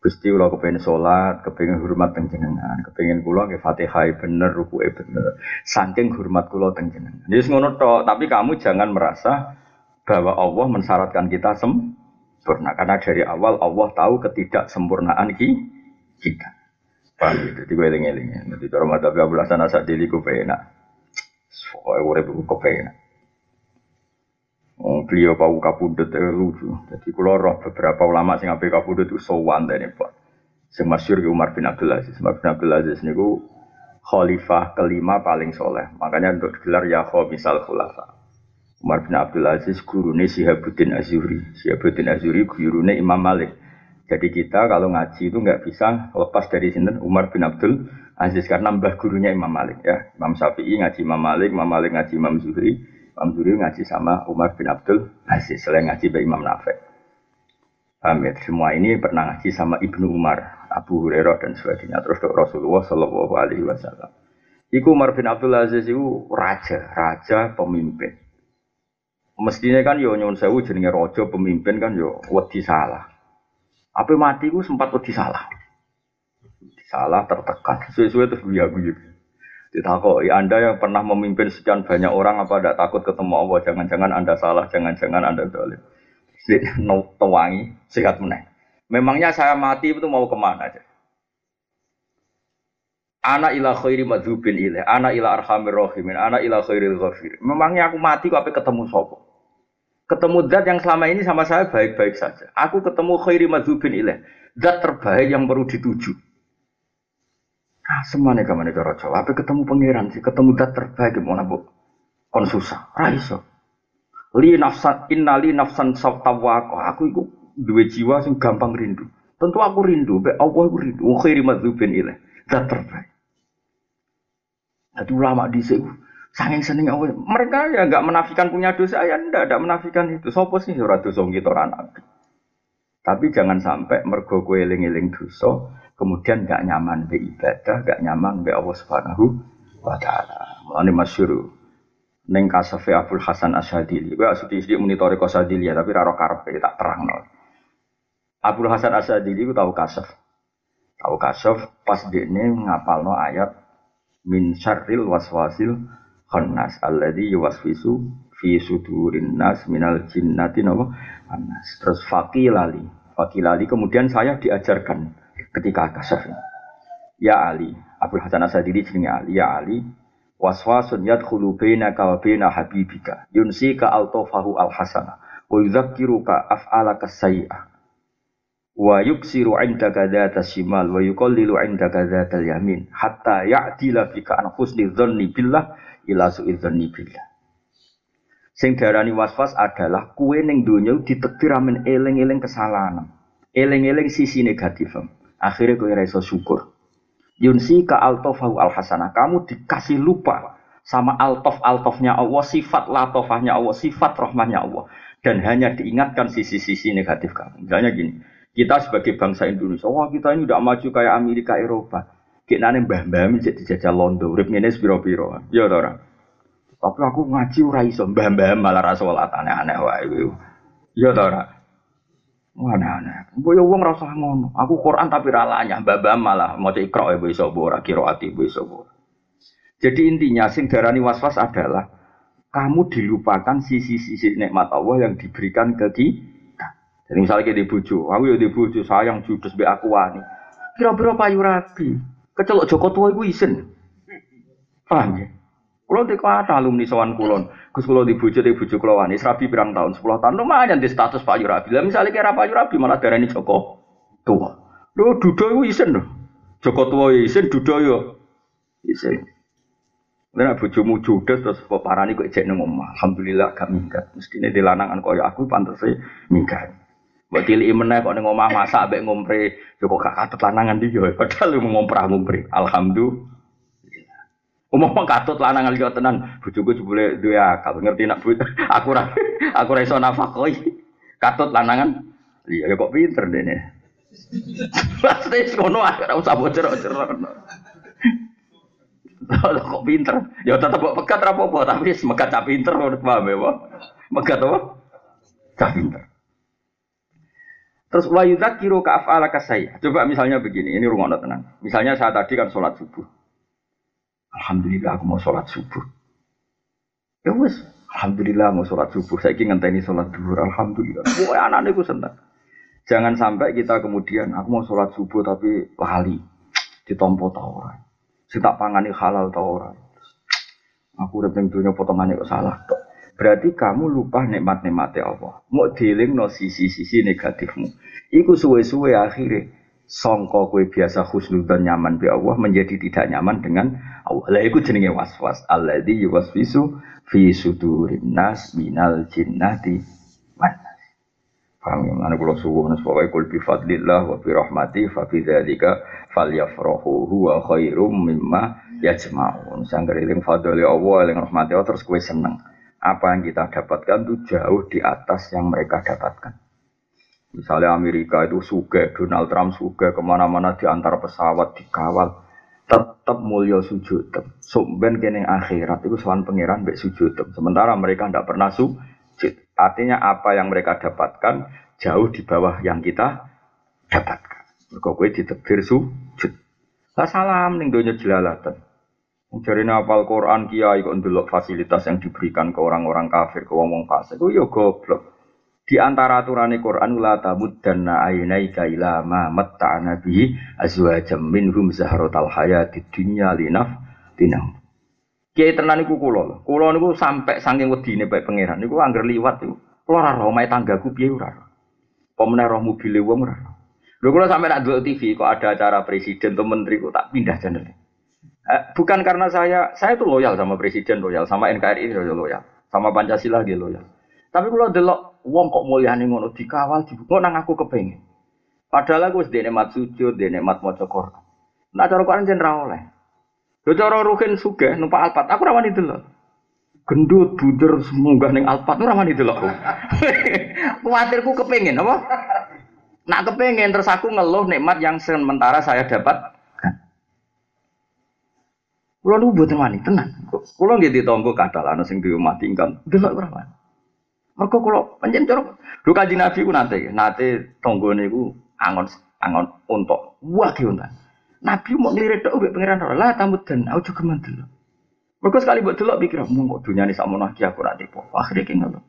Gusti kula kepengen sholat, kepengen hormat teng jenengan, kepengen kula ke Fatihah bener, rukuke bener. Saking hormat kula teng jenengan. Jadi ngono tok, tapi kamu jangan merasa bahwa Allah mensyaratkan kita sem sempurna karena dari awal Allah tahu ketidaksempurnaan kita. Paham gitu, tiga eling eling ya. Nanti cara mata belasan asa dili ku pena. Soalnya urip ku kepena. Oh, beliau pau kapundut eh, lucu. Jadi kalau roh beberapa ulama sing ape kapundut itu sowan dene Pak. Sing masyhur Umar bin Abdul Aziz. Umar bin Abdul Aziz niku khalifah kelima paling soleh. Makanya untuk gelar ya misal khulafa. Umar bin Abdul Aziz gurune Sihabuddin Azuri. Sihabuddin Azuri gurune Imam Malik. Jadi kita kalau ngaji itu nggak bisa lepas dari sini Umar bin Abdul Aziz karena mbah gurunya Imam Malik ya. Imam Syafi'i ngaji Imam Malik, Imam Malik ngaji Imam Zuhri, Imam Zuhri ngaji sama Umar bin Abdul Aziz selain ngaji by Imam Nafek. Paham ya? Semua ini pernah ngaji sama Ibnu Umar, Abu Hurairah dan sebagainya. Terus Rasulullah Shallallahu Alaihi Wasallam. Iku Umar bin Abdul Aziz itu raja, raja pemimpin. Mestinya kan yo nyuwun sewu jenenge raja pemimpin kan yo wedi salah. Apa mati ku sempat wedi salah. Salah tertekan. Sesuai terus guya-guyu. Ditakoi, Anda yang pernah memimpin sekian banyak orang apa tidak takut ketemu Allah? Jangan-jangan Anda salah, jangan-jangan Anda dolim. No, tewangi, sehat meneng. Memangnya saya mati itu mau ke mana aja? Anak ila khairi madzubin ilaih, anak ila arhamir rahimin, anak ila khairil ghafir. Memangnya aku mati kok ketemu sopo? Ketemu zat yang selama ini sama saya baik-baik saja. Aku ketemu khairi madzubin ilaih, zat terbaik yang perlu dituju. Ah, semuanya kamu cara Jawa. Apa ketemu pangeran sih? Ketemu zat terbaik gimana bu? Kon susah, raiso. Li nafsan inna li nafsan sawtawako. Aku itu dua jiwa sing gampang rindu. Tentu aku rindu, be Allah aku rindu. Khairi madzubin ilaih, zat terbaik. Jadi ulama di sini saking seneng Allah. Mereka ya nggak menafikan punya dosa ya ndak ada menafikan itu. Sopo sih ora dosa orang nabi. Tapi jangan sampai mergo kowe eling-eling dosa kemudian nggak nyaman be ibadah, nggak nyaman be Allah Subhanahu wa taala. Mulane masyhur ning kasafe Abdul Hasan Asyadili. Gue asuti sithik muni toriko Asyadili ya, tapi raro karepe tak terangno. Abu Hasan Asadili itu tahu kasaf. Tahu kasaf pas ini ngapalno ayat min syarril waswasil khannas alladzi yuwaswisu fi sudurin nas minal jinnati anas. Terus fakilali. Fakilali kemudian saya diajarkan ketika kasaf. Ya Ali, Abu Hasan Asadili jenenge Ali, ya Ali, waswasun yadkhulu bainaka wa baina habibika. Yunsika altofahu alhasana. Wa yudzakiruka af'alaka sayyi'ah wa yuksiru indaka dzata shimal. Wa yuqallilu indaka dzatal yamin hatta ya'dila bika an husni dzanni billah ila su'i dzanni billah. Sing darani waswas adalah kue ning donya ditektir amen eling-eling kesalahan. Eling-eling sisi negatif akhirnya kue rasa syukur Yunsi ka altofahu al hasanah. Kamu dikasih lupa sama altof altofnya Allah, sifat latofahnya Allah, sifat rohmahnya Allah. Dan hanya diingatkan sisi-sisi negatif kamu. Misalnya gini, kita sebagai bangsa Indonesia, wah kita ini udah maju kayak Amerika, Eropa. Kita nih mbah-mbah jadi jajah londo, urip ngene piro-piro. Ya ora. Tapi aku ngaji ora iso, mbah-mbah malah ra salat aneh-aneh wae. Ya ora. Mana aneh. Boyo wong rasa ngono. Aku Quran tapi ralanya, babam malah mau ikra ya iso ora kiroati iso Jadi intinya sing darani waswas adalah kamu dilupakan sisi-sisi nikmat Allah yang diberikan ke kita. Jadi misalnya kita dibujuk, aku ya dibujuk sayang judes be aku wani. Kira-kira payu rabi, kecelok Joko tua iku isen. Paham ya? Kulo teko ada alumni sowan kulon. Gus kulo di bojo di bojo kulo wani serabi pirang tahun, 10 tahun lumayan di status Pak Yurabi. Lah misalnya kira Pak Yurabi malah darani Joko tua. Lho dudo iku isen lho. Joko tua isen dudo yo isen. Lah bojomu judes terus kok parani kok ejek nang omah. Alhamdulillah gak minggat. Mestine dilanangan kaya aku pantese minggat. Mbok cilik meneh kok ning omah masak ambek ngompre, yo kok gak katut dia. Padahal lu ngomprah-ngompre. Alhamdulillah. Umum katut lanang liya tenan, bojoku jebule duwe akal, ngerti nak bu, [LAUGHS] aku ora aku ora iso nafakoi. Katut lanangan. Iya ya kok pinter dene. Pasti [LAUGHS] ngono ae ora usah bocor-bocor. [LAUGHS] kok pinter? Ya tetep kok pekat ra apa tapi mekat cah pinter paham ya, Pak. Mekat apa? Cah pinter. Terus wa yudzakiru ka af'ala kasaya. Coba misalnya begini, ini rungokno tenang. Misalnya saya tadi kan sholat subuh. Alhamdulillah aku mau sholat subuh. Ya wes, Alhamdulillah mau sholat subuh. Saya ingin ngenteni sholat duhur. Alhamdulillah. Wah anak aku senang. Jangan sampai kita kemudian aku mau sholat subuh tapi lali ditompo tau ora. tak pangani halal tau. Aku udah tentunya potongannya kok salah. Berarti kamu lupa nikmat-nikmatnya Allah. Mau dealing no sisi-sisi negatifmu. Iku suwe-suwe akhirnya songko kue biasa dan nyaman bi Allah menjadi tidak nyaman dengan Allah. Lah iku jenenge waswas. Alladzi yuwaswisu fi sudurin nas minal jinnati wan Paham ya? Kalau subuh nas pokoknya kul bi fadlillah wa bi rahmati fa bi dzalika falyafrahu huwa khairum mimma yajma'un. Sangger eling fadli Allah eling rahmati Allah terus kue seneng. Apa yang kita dapatkan itu jauh di atas yang mereka dapatkan. Misalnya Amerika itu suge, Donald Trump suge, ke mana-mana di antar pesawat dikawal, tetap mulia sujud. Sumben kene akhirat itu soal pangeran mbek sujud. Sementara mereka tidak pernah sujud. Artinya apa yang mereka dapatkan jauh di bawah yang kita dapatkan. Mereka kowe ditebir sujud. Lah salam ning donya jelalatan. Jadi apal Quran kiai kok fasilitas yang diberikan ke orang-orang kafir, ke wong-wong fasik. Oh ya goblok. Di antara aturan Quran la tamuddanna aynaika ila ma matta'na bihi azwajam minhum zahratal hayatid dunya linaf tinam. Kiai tenan niku kula. Kula niku sampai saking wedine bae pangeran niku angger liwat niku. Kula ora roh omahe tanggaku piye ora. Apa meneh roh mobile wong ora. Lho kula nak delok TV kok ada acara presiden atau menteri kok tak pindah channel. Eh, bukan karena saya, saya tuh loyal sama presiden loyal, sama NKRI loyal, sama Pancasila dia loyal. Tapi kalau delok wong kok mulyane ngono dikawal dibuka nang aku kepengin. Padahal aku wis mat sujud, dene mat maca Quran. Nah cara Quran jen ra oleh. Lho cara ruhin sugih numpak alpat, aku ra wani delok. Gendut buder munggah ning alpat ora wani delok. [LAUGHS] Kuwatirku kepengin apa? Nak kepengin terus aku ngeluh nikmat yang sementara saya dapat. Kulo nu mboten wani tenan. Kulo nggih ditompo kadal ana sing di omah tinggal. Delok ora wani. Mergo kula pancen cara lho kanjeng Nabi ku nate nate tanggane ku angon angon unta. Wah ki unta. Nabi mau ngelirik tok mbek pangeran ora lah tamuden aku juga mantel. Mergo sekali buat delok pikir mung kok dunyane sakmono iki aku ra tipu. Akhire ki ngono.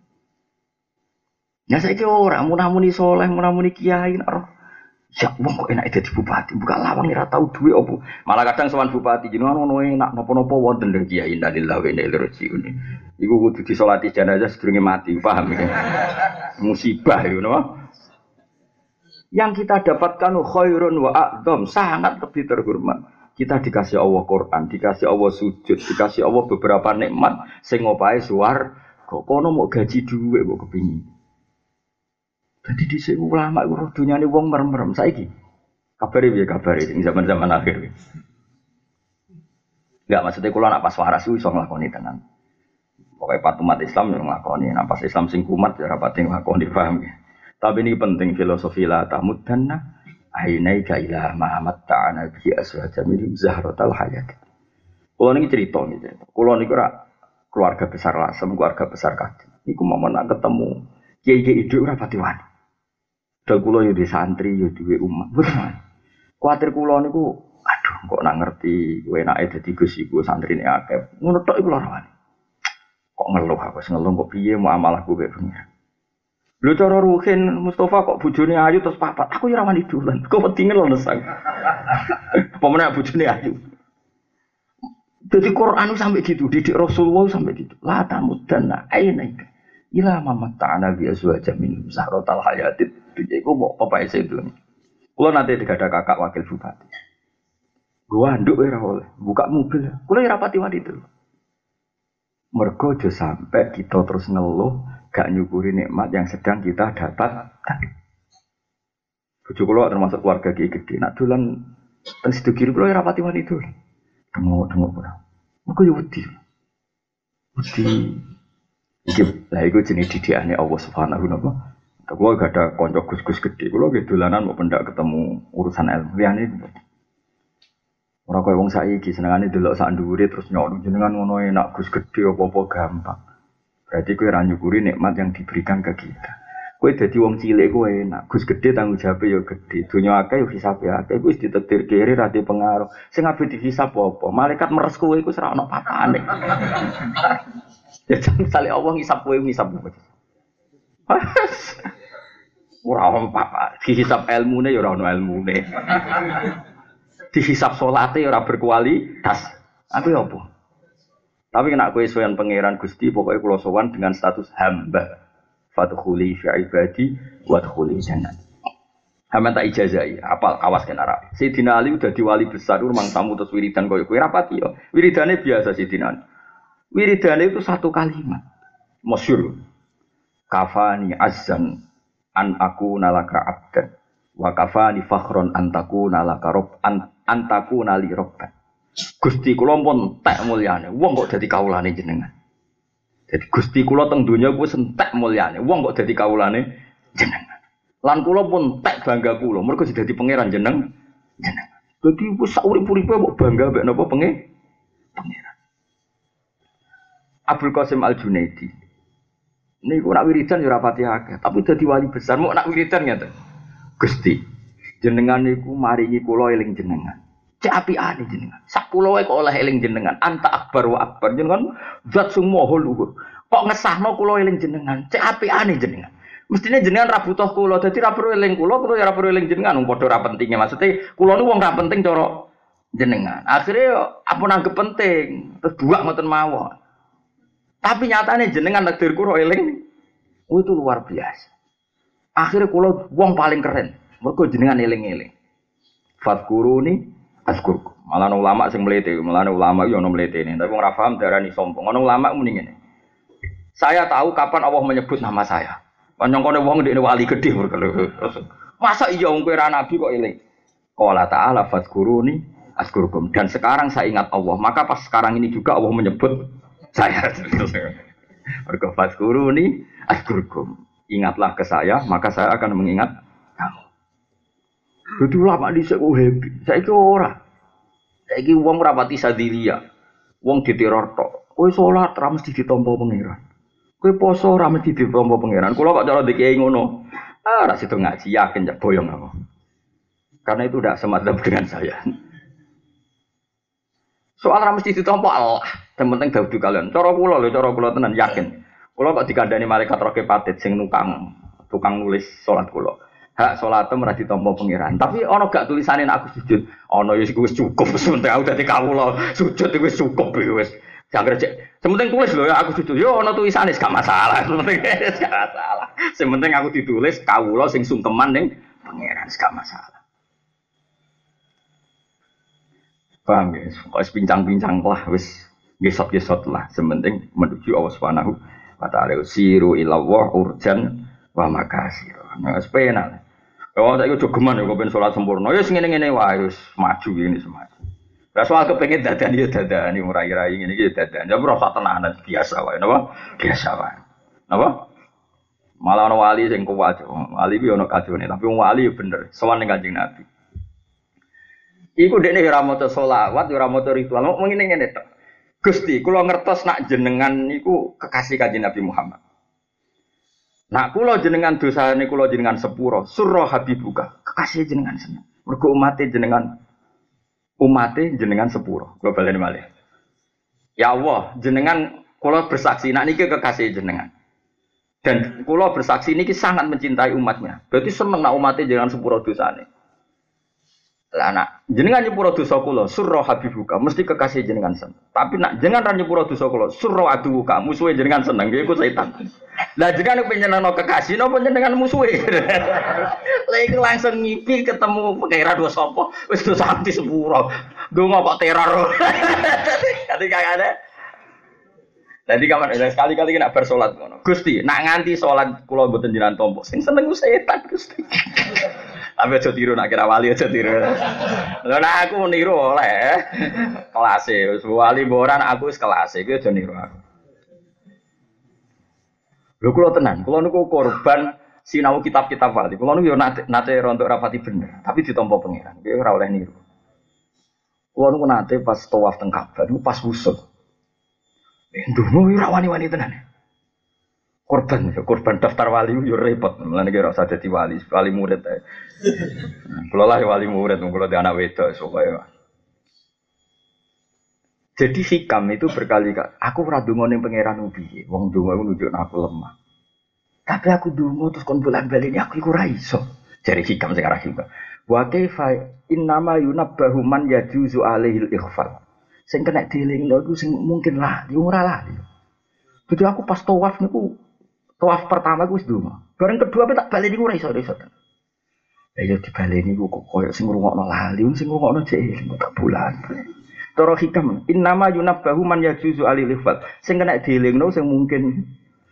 Ya saiki ora munah-muni soleh, munah-muni kiai nek roh. Ya wong kok enak dadi bupati, buka lawang ora tau duwe opo. Malah kadang sowan bupati jenengan ngono enak napa-napa wonten lho kiai innalillahi wa inna ilaihi raji'un. Iku kudu disolati jenazah sedurunge mati, paham ya? Musibah itu napa? Yang kita dapatkan khairun wa a'dham, sangat lebih terhormat. Kita dikasih Allah Quran, dikasih Allah sujud, dikasih Allah beberapa nikmat sing opahe suar kok kono mau gaji duwe kok kepingin. Jadi di sini ulama itu dunia ini wong merem-merem saiki. Kabari ya kabari ini zaman-zaman akhir. Enggak maksudnya kalau nak pas waras itu bisa ngelakoni tenan. Pokoknya pas umat Islam yang ngelakoni, nah pas Islam sing kumat ya rapati ngelakoni paham ya. Tapi ini penting filosofi lah tamud dana ainai ila Muhammad ta'ana bi aswaja min zahratal hayat. Kalau ini cerita gitu. Kalau ini kira keluarga besar lasem, keluarga besar kaki. Iku mau nak ketemu kiai-kiai itu rapati wani. Dal kula yo di santri yo duwe umat. Bener. Kuatir kula niku aduh kok nak ngerti kowe enake dadi Gus iku santrine akeh. Ngono tok iku lara Kok ngeluh aku ngeluh kok piye mau amalahku kaya pengiran. Lho cara Ruhin Mustafa kok bojone ayu terus papat. Aku ya ora wani dolan. Kok pentingnya lho nesang. Meneh bojone ayu. Jadi Quran sampai gitu, didik Rasulullah sampai gitu. La tamudana aina ila mamat ta'ana bi azwaja min zahratal hayatid iku mau apa itu Kulo nanti ada kakak wakil bupati. Gua anduk ora oleh, buka mobil. Kulo ya rapati wani itu. Mergo sampai kita terus ngeluh gak nyukuri nikmat yang sedang kita dapat. Bojo kulo termasuk keluarga kiai gede. Nak dolan teng sido kiri kulo ya itu. Dengok-dengok ora. Mergo ya wedi. Wedi Iki lah iku jenis didikane Allah Subhanahu wa taala. Kulo gak ada konco gus-gus gede, kulo gitu dolanan mau pendak ketemu urusan ilmu liyane gitu. Ora koyo wong saiki senengane delok sak ndhuwure terus nyok jenengan ngono enak gus gede apa-apa gampang. Berarti kowe ora nyukuri nikmat yang diberikan ke kita. Kowe dadi wong cilik kowe enak, gus gede tanggung jawab ya gede. Dunya akeh yo hisab ya akeh, wis ditetir kiri ra pengaruh. Sing ape dihisab apa? Malaikat meres kowe iku ora ono papane. [LAUGHS] Ya [LAUGHS] jangan misalnya Allah ngisap kowe ngisap kowe. [LAUGHS] Ora ono apa dihisap ilmune ya ora ono ilmune. Dihisap salate ya ora berkualitas. Aku ya apa? Tapi kena kowe sowan pangeran Gusti pokoknya kula sowan dengan status hamba. Fadkhuli fi ibadi wadkhuli jannah. Hamba tak ijazai, apal awas kena Arab. Sayyidina Ali udah di wali besar, rumang tamu terus wiridan koyo kowe rapati yo. Wiridane biasa Sayyidina. Wiridane itu satu kalimat. Masyur. Kafani azan an aku nalaka abdan. Wa kafani fakhron antaku nalaka rob an, antaku nali robban. Gusti kula pun tak mulyane. Wong kok dadi kawulane jenengan. Jadi Gusti kula teng donya ku sentek mulyane. Wong kok dadi kawulane jenengan. Lan kula pun tak bangga kula mergo dadi pangeran jeneng jenengan. Dadi wis sak urip-uripe kok bangga mek napa pangeran. Abdul Qasim Al Junaidi. Ini aku nak wiridan ya rapati akeh, tapi jadi wali besar mau nak wiridan ya Gusti. Jenengan niku maringi kula eling jenengan. Cek api ane jenengan. Sak pulau kok oleh eling jenengan. Anta akbar wa akbar jenengan zat semua luhur. Kok ngesahno kula eling jenengan. Cek api ane jenengan. Mestinya jenengan ra butuh kula, dadi ra perlu eling kula, ya ra perlu eling jenengan. Wong padha pentingnya maksudnya kula niku wong ra penting cara jenengan. Akhirnya apa nanggep penting, terus buak ngoten mawon. Tapi nyatanya jenengan takdir kuro eling, oh itu luar biasa. Akhirnya kulo wong paling keren, mereka jenengan eling-eling. Fatkuruni askurku. Malah ulama sing melete, malah ulama yo ono melete ini. Tapi orang paham darani sombong. Ono ulama mending ini. Saya tahu kapan Allah menyebut nama saya. Panjang kono wong ini wali gede [LAUGHS] Masa iya wong kowe nabi kok eling? Qala ta'ala fatkuruni askurkum. Dan sekarang saya ingat Allah, maka pas sekarang ini juga Allah menyebut saya. Mergo faskuruni askurkum. Ingatlah ke saya, maka saya akan mengingat kamu. Jadi lama di saya happy. Saya itu ora. Saya itu uang rapati sadilia. Uang diteror tok. Kue sholat ramas di ditompo pengiran. Kue poso ora mesti ditompo pangeran. Kula kok cara dikiai ngono. Ah, ora situ ngaji yakin ya boyong aku. Karena itu tidak semacam dengan saya. Soal ora mesti ditompo Allah. Yang penting dawuh kalian. Cara kula lho, cara kula tenan yakin. Kula kok dikandani malaikat roke patit sing nukang tukang nulis salat kula. Hak salat ora ditampa pangeran. Tapi ana gak tulisane aku sujud. Ana ya wis cukup sementara aku dadi kawula. Sujud wis cukup wis. Jangan cek. Sementing tulis loh ya aku sujud. Yo ana tulisane gak masalah. [LAUGHS] Sementing gak masalah. Sementing aku ditulis kawula sing sungkeman ning pangeran gak masalah. Paham ya? Kok pincang-pincang lah wis gesot-gesot lah. Sementing menuju Allah Subhanahu wa taala. Siru ilawah urjan wa makasir. Nah, sepena. Oh, saya itu geman ya, kau sholat sempurna. Ya, segini ngene wae, maju ini semua. Lah soal kepengen dadan ya dadan murai-rai ngene iki ya dadan. Ya ora tenanan biasa wae napa? Biasa wae. Napa? Malah ana wali sing kuat. Wali ku ana kajone, tapi wong wali ya bener. Sowan ning Kanjeng Nabi. Iku dekne ora maca selawat, ora maca ritual. Mau ngene ngene tok. Gusti, kula ngertos nak jenengan niku kekasih Kanjeng Nabi Muhammad. Nak kula jenengan dosane kula jenengan sepuro, surah habibuka, kekasih jenengan seneng. Mergo umate jenengan umatnya jenengan sepuro. Kalau balik malih. Ya Allah, jenengan kalau bersaksi, nak niki kekasih jenengan. Dan kalau bersaksi niki sangat mencintai umatnya. Berarti seneng nak umatnya jenengan sepuro dosane. Lah nak jenengan nyepuro dosa kula surra habibuka mesti kekasih jenengan seneng. Tapi nak jenengan ra nyepuro dosa kula surra aduka musuhe jenengan seneng iku setan. Lah jenengan penyenengno kekasih napa jenengan musuhe. [LAUGHS] Lah langsung ngipi ketemu pengira dosa apa wis dosa anti sepuro. Donga kok teror. [LAUGHS] Dadi kagak ada. Jadi kapan sekali-kali nak bersolat. Gusti, nak nganti solat kula mboten jenengan tompo. Sing seneng setan Gusti. [LAUGHS] Tapi aja tiru nak kira wali aja tiru. Lho nak aku niru oleh kelas e. Wali boran aku wis kelas e, aja niru aku. Lho kula tenan, kula niku korban sinau kitab-kitab wali. Kula niku yo nate, nate rontok rapati bener, tapi ditampa pangeran. Kuwi ora oleh niru. Kula niku nate pas tawaf teng Ka'bah niku pas wusud. Ndungu ora wani-wani tenan korban korban daftar wali yo repot. Mulane kira usah dadi wali wali murid ae. [LAUGHS] Kula lah wali murid kula di anak wedok supaya. Jadi hikam itu berkali-kali aku ora donga ning pangeran piye wong donga iku nunjuk aku lemah. Tapi aku donga terus kon bolak-balik aku iku ora iso. Jadi hikam sing arah hikam wa kaifa innama yunabbahu man yajuzu alaihil ikhfal sing kena dielingno iku sing mungkin lah ora lah jadi aku pas tawaf niku Tawaf pertama gue seduma. Bareng kedua tak balik gue iso iso. Ya balik ini gue kok koyo sing ngrungokno lali, sing ngrungokno cek eling tak bulan. Toro hikam, innama yunabbahu man yajuzu alil ifal. Sing kena dielingno sing mungkin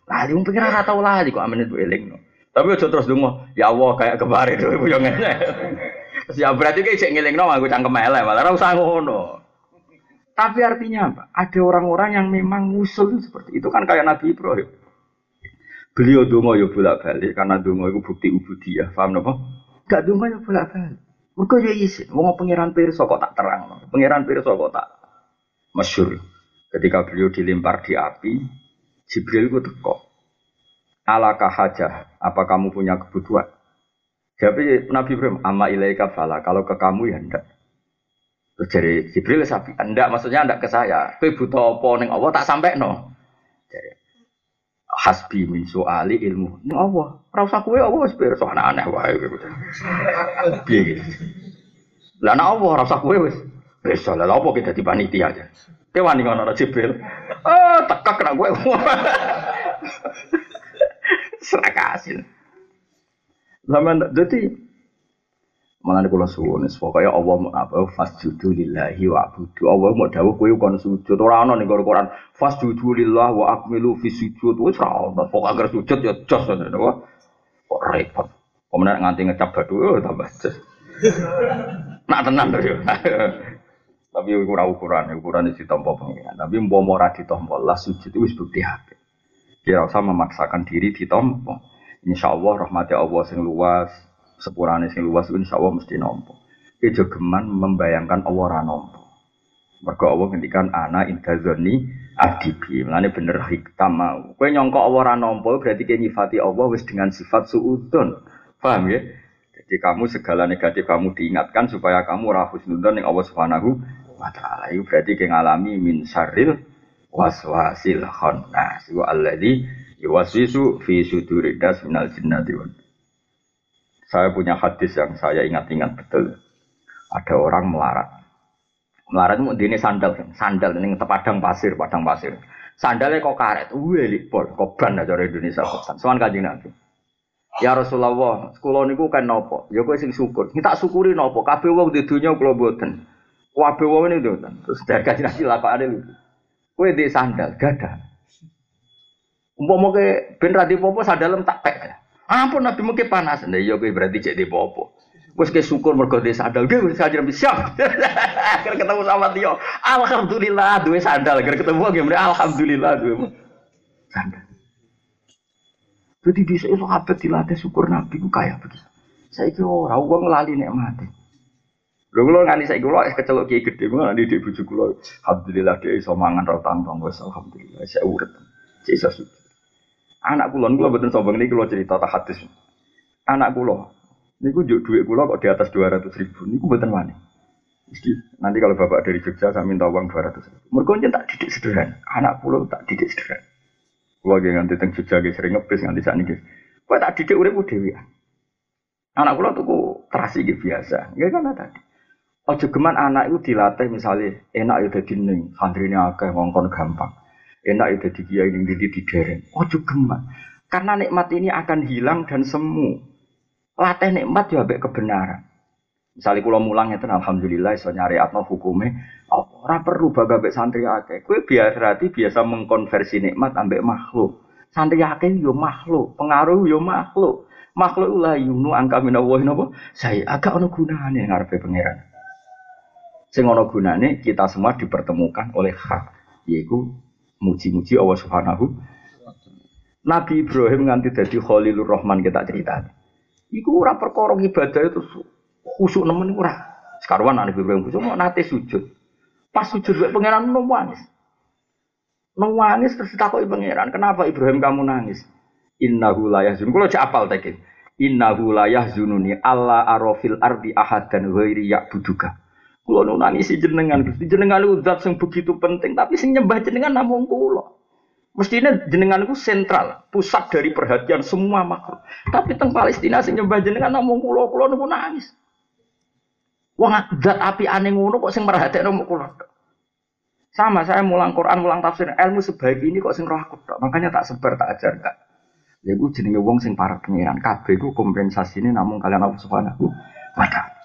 lali pikir ora tau lali kok amene itu elingno. Tapi aja terus dongo, ya Allah kayak kemarin tuh ibu yang ngene. Ya berarti kayak cek ngelingno aku cangkem elek, malah ora usah ngono. Tapi artinya apa? Ada orang-orang yang memang ngusul seperti itu kan kayak Nabi Ibrahim. Beliau dongo ya bolak balik karena dongo itu bukti ubudiyah. Paham nopo? Gak dongo ya bolak balik. Mereka yo isin. Wong pangeran pirsa kok tak terang. Pangeran pirsa kok tak masyur. Ketika beliau dilempar di api, Jibril itu teko. Alakah haja? Apa kamu punya kebutuhan? Jadi Nabi Ibrahim, ama ilaika fala. Kalau ke kamu ya ndak. Jadi Jibril sapi, ndak maksudnya ndak ke saya. Kowe butuh apa ning Allah tak sampai no. Jadi, hasbi min soali ilmu. Ini apa? Ora usah kowe apa wis pirsa aneh wae. Piye Lah nek apa ora usah kowe wis. Wis lah apa kita di panitia aja. Kowe wani ngono ora Jibril. Oh, tekak kena kowe. [LAUGHS] Serakasin. Zaman jadi Malah kula suwun pokoknya Allah mau apa fasjudu lillahi wa abudu. Allah mau dawuh kowe kon sujud ora ana ning Quran fasjudu lillahi wa akmilu fi sujud. Wis ora ana pokoke agar sujud ya jos ngono. Kok repot. Kemudian nganti ngecap badu oh, tambah jos. [LAUGHS] Nak tenan yo. [LAUGHS] Tapi ora ukuran, ukuran itu ditampa pengiran. Tapi umpama ora ditampa lah sujud wis bukti hati. Kira usah memaksakan diri ditampa. Insya Allah rahmati Allah sing luas, sepurane sing luas insya Allah mesti nompo. Ijo geman membayangkan Allah ora nompo. Mergo Allah ngendikan ana indazoni adibi. Mulane bener hikam mau. Kowe nyangka Allah ora nampa berarti kowe nyifati Allah wis dengan sifat suudun. Paham ya? Jadi kamu segala negatif kamu diingatkan supaya kamu ora husnudzon ning Allah Subhanahu wa taala. Itu berarti kowe ngalami min syarril waswasil khannas. Wa alladzi yuwaswisu fi suduridas minal jinnati wan saya punya hadis yang saya ingat-ingat betul. Ada orang melarat. Melarat itu ini sandal, sandal ini padang pasir, padang pasir. Sandalnya kok karet, wih pol, kok ban aja dari Indonesia kotan. Soal kaji nabi. Ya Rasulullah, sekolah niku kan nopo. Ya kowe sing syukur. Kita syukuri nopo. Kabeh wong di dunia kula mboten. Kabeh wong ini tuh. Terus dari kaji nabi ada itu. Kowe di sandal, gada. Umpama ke ben ra popo sandalem tak pek. Ampun Nabi mungkin panas. Nah iya gue berarti jadi popo. Wes ke syukur mergo de sandal. Gue wis ajar siap. [LAUGHS] Akhir ketemu sama Tio. Alhamdulillah duwe sandal. Akhir ketemu gue alhamdulillah duwe sandal. Jadi di sini sahabat dilatih syukur Nabi ku kayak begitu. Saya kira orang uang lali nek mati. Lho kula nganti saiki kula es kecelok kiai gedhe ngono nanti di bojo kula. Alhamdulillah dia iso mangan ro tangtong wis alhamdulillah saya urip. Saya iso Anak kula kula mboten sombong niki kula cerita tak hadis. Anak kula niku njuk dhuwit kula kok di atas 200 ribu niku mboten wani. Mesti nanti kalau bapak dari Jogja saya minta uang 200 ribu. Mergo tak didik sederhana. Anak kula tak didik sederhana. Kula ge nganti teng Jogja ge sering ngebis nganti sakniki. Kowe tak didik uripku dhewean. Anak kula tuku terasi ge biasa. Nggih kan tadi. Ojo geman anak itu dilatih misalnya enak ya dadi ning santrine akeh ngongkon gampang enak itu di kiai ini di di dereng. Ojo gemak. Karena nikmat ini akan hilang dan semu. Latih nikmat ya ambek kebenaran. Misalnya kalau mulang itu alhamdulillah iso nyari atau hukumnya ora perlu baga ambek santri akeh. Kue biasa berarti biasa mengkonversi nikmat ambek makhluk. Santri akeh yo makhluk, pengaruh yo makhluk. Makhluk lah yunu angka minawahi napa? Saya agak ono gunane ngarepe pangeran. Sing ono gunane kita semua dipertemukan oleh hak, yaitu muji-muji Allah Subhanahu Nabi Ibrahim nganti dadi Khalilur Rahman kita cerita. Iku ora perkara ibadah itu khusuk nemen ora. Sekarang Nabi Ibrahim khusuk nate sujud. Pas sujud wae pangeran nangis. Nangis terus takoki pangeran, "Kenapa Ibrahim kamu nangis?" Innahu la yahzun. Kulo cek apal tekin. Innahu la yahzununi alla arafil ardi ahadan ghairi ya'buduka. Kulo nu nangisi jenengan, Gusti jenengan itu zat yang begitu penting, tapi sing nyembah jenengan namung kulo. Mestinya jenengan itu sentral, pusat dari perhatian semua makhluk. Tapi teng Palestina sing nyembah jenengan namung kulo, kulo nu nangis. Wong zat api aneh ngono kok sing merhatekno namung kulo. Sama saya mulang Quran, mulang tafsir, ilmu sebaik ini kok sing roh aku Makanya tak sebar, tak ajar, tak. Ya gue jenenge wong sing para pengiran kabeh ku kompensasine namung kalian Allah Subhanahu taala.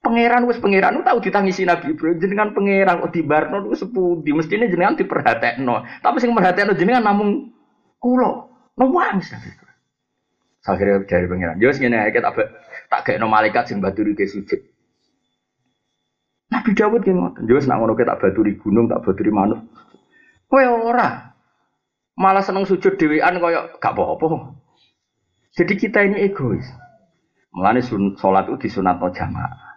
Pangeran wis pangeran tahu ditangisi Nabi Ibrahim jenengan pangeran kok dibarno ku sepudi mestine jenengan diperhatekno. Tapi sing merhatekno jenengan namung kula. Nangis Nabi Ibrahim. Akhirnya dari pangeran. Yo ngene ae tak tak gekno malaikat sing baturi ke sujud. Nabi Dawud ki ngoten. Yo nak ngono tak baturi gunung, tak baturi manuk. Kowe ora. Malah seneng sujud dhewean kaya gak apa-apa. Jadi kita ini egois. Mulane sholat itu disunatno jamaah.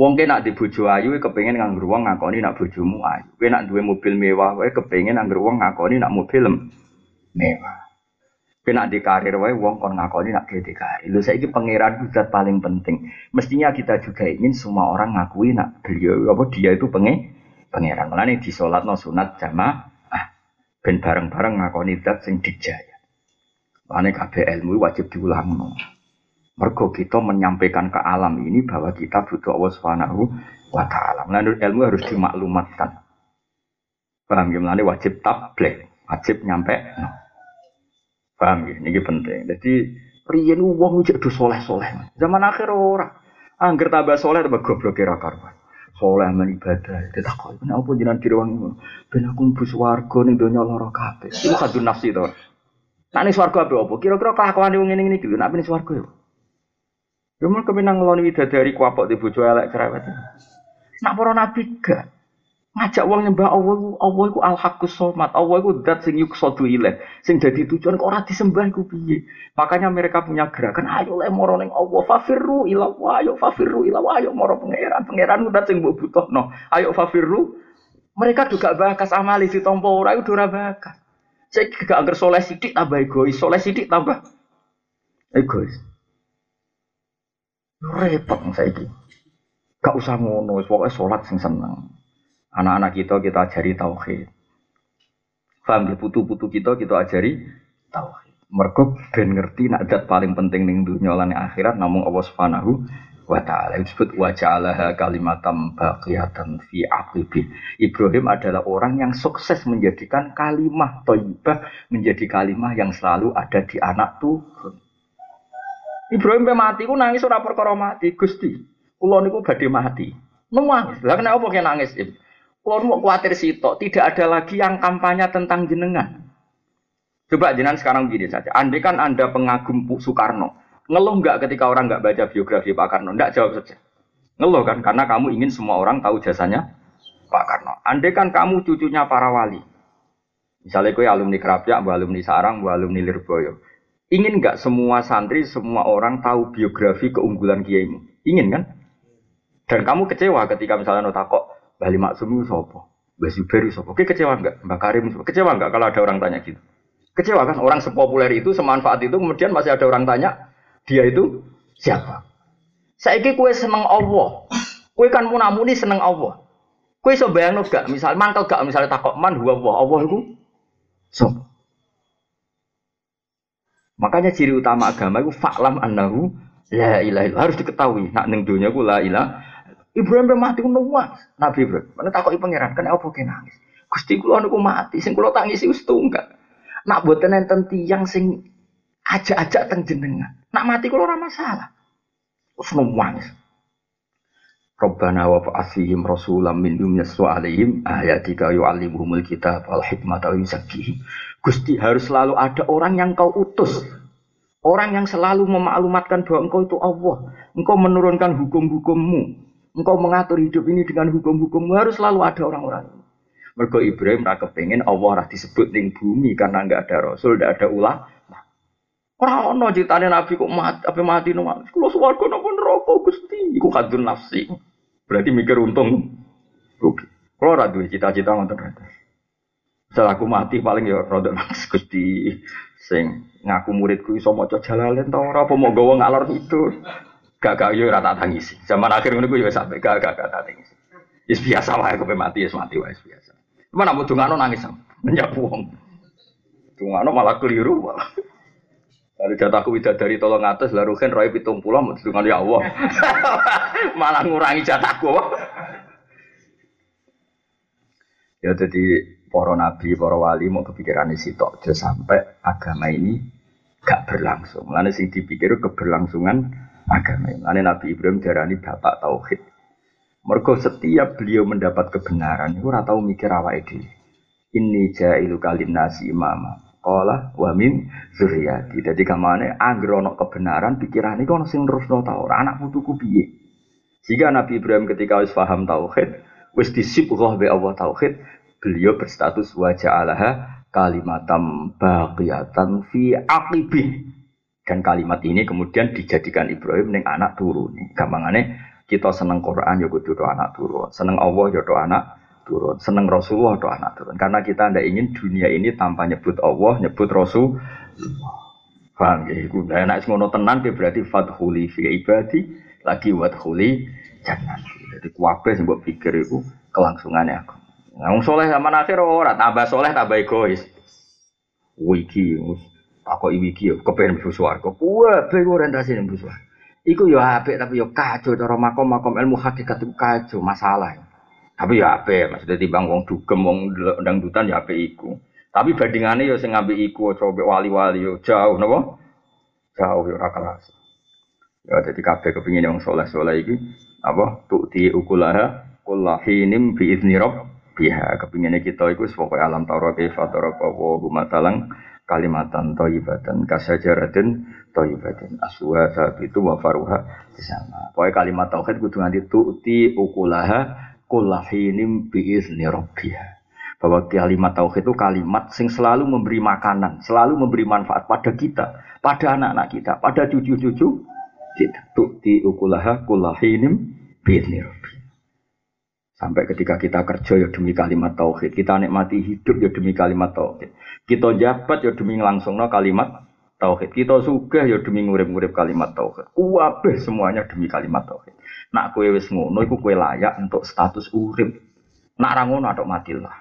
Wong ke nak di bojo ayu kepengen nganggur wong ngakoni nak bojomu ayu. Kowe nak duwe mobil mewah wae kepengen nganggur wong ngakoni nak mobil mewah. Kowe nak di karir wae wong kon ngakoni nak di karir. Lho saiki pangeran zat paling penting. Mestinya kita juga ingin semua orang ngakui nak beliau apa dia itu pengen pangeran. Mulane di no sunat jamaah ben bareng-bareng ngakoni zat sing dijaya. Mulane kabeh ilmu wajib diulang. Mergo kita menyampaikan ke alam ini bahwa kita butuh Allah Subhanahu wa taala. Menurut ilmu harus dimaklumatkan. Paham ya? Mulane wajib tabligh, wajib nyampe. Paham ya? Ini penting. Jadi riyen wong cek do soleh-soleh. Zaman akhir ora. Angger tambah soleh tambah goblok kira karuan. Soleh men ibadah. Ditakoni, "Kenapa jenengan direwangi ngono?" Ben aku mlebu swarga ning donya lara kabeh. Iku kadun nafsi to. Nek ning swarga apa? Kira-kira kelakuan wong ngene iki nek ning swarga yo. Ya mun kemenang ngeloni widadari kuapok di bojo elek cerewet. Nak para nabi gak? Ngajak wong nyembah Allah iku Allah iku al haqqus somat Allah iku zat sing yuksadu ilaih. Sing dadi tujuan kok ora disembah iku piye? Makanya mereka punya gerakan ayo le moro ning Allah fafirru ila ayo fafirru ila ayo moro pangeran. Pangeran zat sing mbok butuhno. Ayo fafirru. Mereka juga bakas amali di tompo ora itu ora bakas. Saya gak angker soleh sidik tambah egois, soleh sidik tambah egois. Repot saya ini. Gak usah ngono, pokoknya sholat sing seneng. Anak-anak kita kita ajari tauhid. Paham ya putu-putu kita kita ajari tauhid. Mergo ben ngerti nak dat paling penting ning dunya lan akhirat namung Allah Subhanahu wa taala disebut wa ja'alaha kalimatam baqiyatan fi aqibi. Ibrahim adalah orang yang sukses menjadikan kalimah thayyibah menjadi kalimah yang selalu ada di anak turun. Ibrahim pe mati ku nangis ora perkara mati, Gusti. Kula niku badhe mati. Nangis. Lah kenapa kok nangis? Kula mau kuatir sitok, tidak ada lagi yang kampanye tentang jenengan. Coba jenengan sekarang begini saja. Andai kan Anda pengagum Soekarno, Ngeluh nggak ketika orang nggak baca biografi Pak Karno? Nggak jawab saja. Ngeluh kan karena kamu ingin semua orang tahu jasanya Pak Karno. Andai kan kamu cucunya para wali. Misalnya kue alumni Kerapia, bu alumni Sarang, alumni Lirboyo. Ingin nggak semua santri, semua orang tahu biografi keunggulan kiaimu? Ingin kan? Dan kamu kecewa ketika misalnya nota kok Bali Maksum sopo, Mbak Zuberi sopo. Oke kecewa nggak? Mbak Karim sopo. Kecewa nggak kalau ada orang tanya gitu? Kecewa kan? Orang sepopuler itu, semanfaat itu, kemudian masih ada orang tanya, dia itu siapa? Saiki kue seneng Allah. Kue kan munamuni seneng Allah. Kue so bayang gak? Misal mantel gak? Misalnya takok man huwa Allah. Allah itu so. Makanya ciri utama agama itu faklam annahu la ilaha illallah. Harus diketahui. Nak ning dunia ku la ilah. Ibrahim mati ku. Nabi Ibrahim. Mana takoki pangeran kan apa ke nangis. Gusti kula niku mati. Sing kula tangisi wis tunggal. Nak boten enten tiyang sing ajak-ajak teng jenengan. Nak mati kalau ora masalah. Terus nangis. Rabbana wa fa'asihim rasulam minhum yaswa alaihim ayatika yu'allimuhumul kitab wal hikmata wa yuzakkihim. Gusti harus selalu ada orang yang kau utus. Orang yang selalu memaklumatkan bahwa engkau itu Allah. Engkau menurunkan hukum-hukummu. Engkau mengatur hidup ini dengan hukum-hukummu. Harus selalu ada orang-orang ini. Mergo Ibrahim rak kepengen Allah rak disebut ning bumi karena enggak ada rasul, enggak ada ulah. Ora ono critane Nabi kok mati, apa mati mati. Kulo swarga napa neraka Gusti. Iku kadun nafsi. Berarti mikir untung rugi. Kulo ora duwe cita-cita ngoten Setelah aku mati paling ya rada nafsu Gusti sing ngaku muridku iso maca jalalen ta ora apa mau gawa ngalor itu. Gak gak yo ora tak tangisi. Zaman akhir ngono ku yo sampe gak gak gak tak tangisi. Wis biasa wae kok mati wis mati wae biasa. Mana mau dungano nangis sama. Nyapu wong. Dungano malah keliru malah. Lalu jatahku dari tolong atas, lalu kan roy pitung pulau mau dengan ya Allah. [LAUGHS] Malah ngurangi jatahku. ya jadi para nabi, para wali mau kepikiran isi tok sampai agama ini gak berlangsung. Lalu sing dipikir keberlangsungan agama ini. Lalu Nabi Ibrahim darani bapak tauhid. Mergo setiap beliau mendapat kebenaran, itu ora tahu mikir awake dhewe. Ini jailu kalin nasi imamah Kala wa min zuriyati. Dadi kamane anggere ana kebenaran pikirane kok ana sing nerusno ta ora anak putuku piye. Jika Nabi Ibrahim ketika wis paham tauhid, wis disibghah be Allah tauhid, beliau berstatus wa ja'alaha kalimatam baqiyatan fi aqibih. Dan kalimat ini kemudian dijadikan Ibrahim ning anak turun. Gampangane kita seneng Quran ya kudu anak turun, seneng Allah ya anak turun. Seneng Rasulullah atau anak turun. Karena kita tidak ingin dunia ini tanpa nyebut Allah, nyebut Rasul. Paham ya? Iku enak ngono tenan berarti fadhuli fi ibadi lagi wadhuli jangan. Jadi kuwabe sing mbok pikir iku kelangsungannya aku. Wong soleh zaman akhir ora tambah soleh tambah egois. Wiki aku wiki yo kepen mlebu swarga. Kuwabe orientasi mlebu swarga. Iku yo apik tapi yo kacau cara makom-makom ilmu hakikat itu kacau masalah. Tapi ya apa maksudnya timbang wong dugem wong dangdutan ya apa iku. Tapi bandingannya ya sing ngambil iku coba wali-wali yo jauh napa? Jauh ya ora kelas. Ya jadi kabeh kepingin yang soleh-soleh iki apa di ukulaha kullahinim bi idzni biha kepinginnya kita iku pokoke alam taurat kaifa taraka wa gumatalang kalimatan thayyibatan kasajaratin thayyibatin aswa itu wa faruha di sana. Pokoknya kalimat tauhid kudu nganti di ukulaha kullahinim biizni rabbiha. Bahwa kalimat tauhid itu kalimat sing selalu memberi makanan, selalu memberi manfaat pada kita, pada anak-anak kita, pada cucu-cucu kita. Tukti ukulaha kullahinim biizni rabbiha. Sampai ketika kita kerja ya demi kalimat tauhid, kita nikmati hidup ya demi kalimat tauhid. Kita jabat ya demi no kalimat tauhid. Kita sugih ya demi ngurip-ngurip kalimat tauhid. Kuwabeh semuanya demi kalimat tauhid. Nak kue wis ngono iku kue layak untuk status urip. Nak ra ngono atok matilah.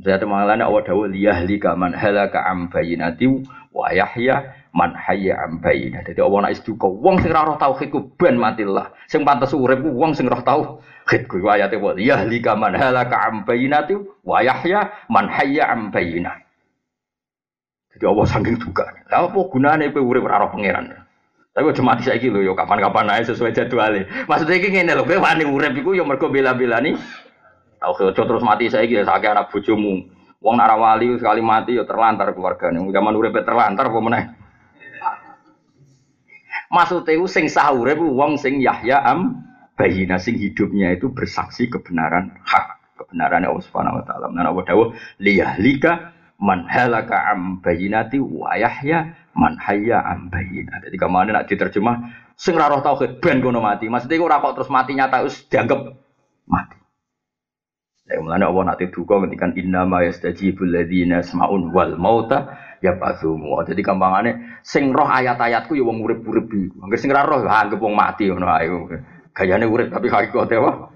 Jadi mengalami awal dawuh liyahlika man halaka am bayinati wa yahya man hayya am. Jadi Allah nak istuka wong sing roh tauhid ku ben matilah. Sing pantes urip ku wong sing roh tauhid ku ayate wa liyahlika man halaka am bayinati wa yahya man hayya am. Jadi Allah saking duka. Lah apa gunane kowe urip ra roh pangeran? Tapi aja mati saiki lho yo kapan-kapan ae sesuai jadwale. Maksudnya iki ngene lho, kowe wani urip iku yo mergo bela-belani Tahu aja terus mati saya kira sakit anak bojomu. Wong nak wali sekali mati ya terlantar keluarganya. Zaman urip terlantar apa meneh? Maksudnya itu sing sahur itu wong sing Yahya am bayina sing hidupnya itu bersaksi kebenaran hak kebenaran Allah Subhanahu wa taala. Nah Allah dawuh liyahlika man halaka am bayinati wa Yahya man hayya am bayina. Jadi ke mana nak diterjemah sing ra roh tauhid ben kono mati. Maksudnya iku ora kok terus mati nyata wis dianggap mati. Ya mulane Allah nanti duka ngendikan inna ma yastajibul ladzina semaun wal mauta ya pasumu. Jadi kampangane sing roh ayat-ayatku ya wong urip-urip iku. Angger sing ora roh anggap wong mati ngono ae. Gayane urip tapi hakikate apa?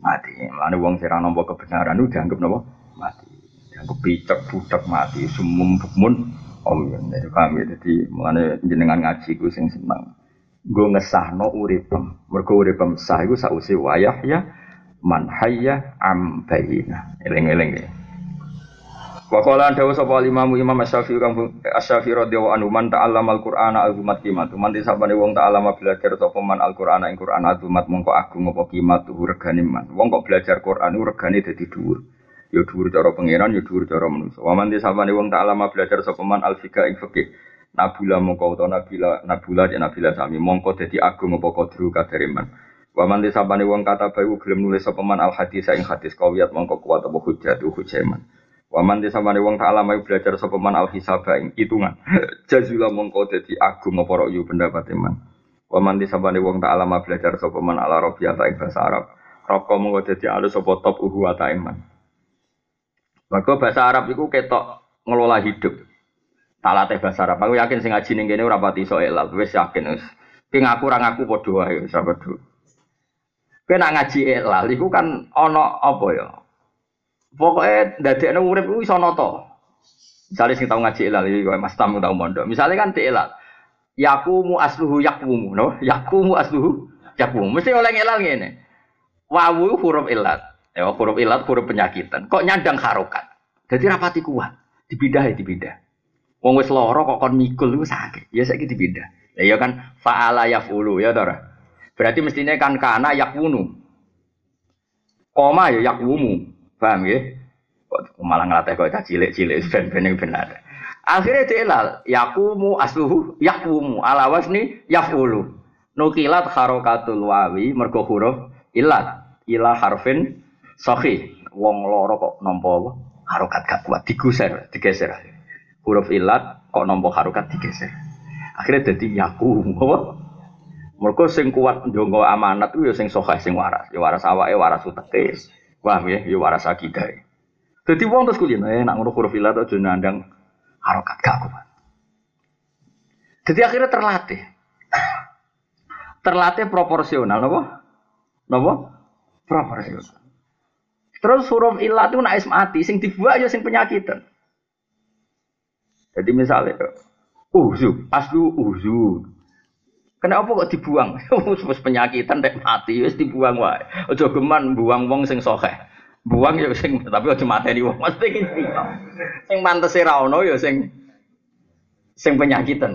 Mati. Mulane wong sing ora nampa kebenaran itu dianggap napa? Mati. Dianggap picek budak mati sumum bukmun om ya dari kami jadi mulane jenengan ngaji ku sing seneng. Gue ngesahno uripem. Mergo uripem sah iku sausi wayah ya man hayya am bayina. Eling-eling ya. Wa qala dawu sapa Imam Asy-Syafi'i kang Asy-Syafi'i radhiyallahu anhu man ta'allama al-Qur'ana azumat qimat. Man disabane wong ta'allama belajar sapa man al-Qur'ana ing Qur'an azumat mongko agung apa qimat regane man. Wong kok belajar Qur'an regane dadi dhuwur. Ya dhuwur cara pangeran ya dhuwur cara manusa. Wa man disabane wong ta'allama belajar sapa man al-fiqh ing fikih. Nabula mongko utawa nabila nabula ya nabila sami mongko dadi agung apa kadru kadare man. Waman disabani wong kata bayu gelem nulis sapa man al hadis ing hadis kawiyat mongko kuat apa hujjah tu hujjaman. Waman disabani wong tak alama belajar sapa man al hisaba ing hitungan. [LAUGHS] Jazula mongko dadi agung apa yu pendapat man. Waman disabani wong tak alama belajar sapa man al arabiyata ing bahasa Arab. Roko mongko dadi alus sapa top uhu wa iman. Maka bahasa Arab iku ketok ngelola hidup. Tak latih bahasa Arab. Aku yakin sing ngaji ning kene ora pati iso elal. Wis yakin wis. Ki ngaku ora ngaku padha wae sahabat Kena ngaji elal iku kan ono apa ya? Pokoknya dadekno urip iku iso nata. Misale sing tau ngaji elal iki Mas Tamu tau mondok. Misale kan elal. Yakumu asluhu yakumu, no? Yakumu asluhu yakumu. Mesti oleh elal ngene. Wawu huruf ilat. Ya huruf ilat huruf penyakitan. Kok nyandang harokat. Jadi rapati kuat. Dibidah ya dibidah. Wong wis lara kok kon mikul iku sakit. Ya saiki dibidah. Ya ya kan fa'ala yafulu ya Dora. Berarti mestinya kan kana yakwunu. Koma ya yakwumu. Paham ya? Kok malah ngelatih kok cilik-cilik [LAUGHS] ben-ben benar. Akhirnya dilal yakumu asluhu yakwumu ala wasni yafulu. Nukilat harokatul wawi mergo huruf ilat ila harfin sahih. Wong loro kok nampa harokat gak kuat diguser, digeser. Huruf ilat kok nampa harokat digeser. Akhirnya jadi yakumu. Mereka sing kuat ndonga amanat itu ya sing sokeh sing waras. Ya waras awake, waras uteke. Paham ya? Ya waras akidah. Jadi wong terus kuliah, eh nak huruf ilah aja nandang harokat gak kuat. Jadi akhirnya terlatih. Terlatih proporsional, nopo? Nopo? Proporsional. Terus huruf ilah itu naik mati, sing dibuat ya sing penyakitan. Jadi misalnya, uzu, aslu uzu, Kenapa kok dibuang? [LAUGHS] Wis penyakitan nek mati wis dibuang wae. Aja geman buang wong sing sokeh. Buang ya sing tapi aja mateni wong. Mesti iki. Sing mantese ra ono ya sing sing penyakitan.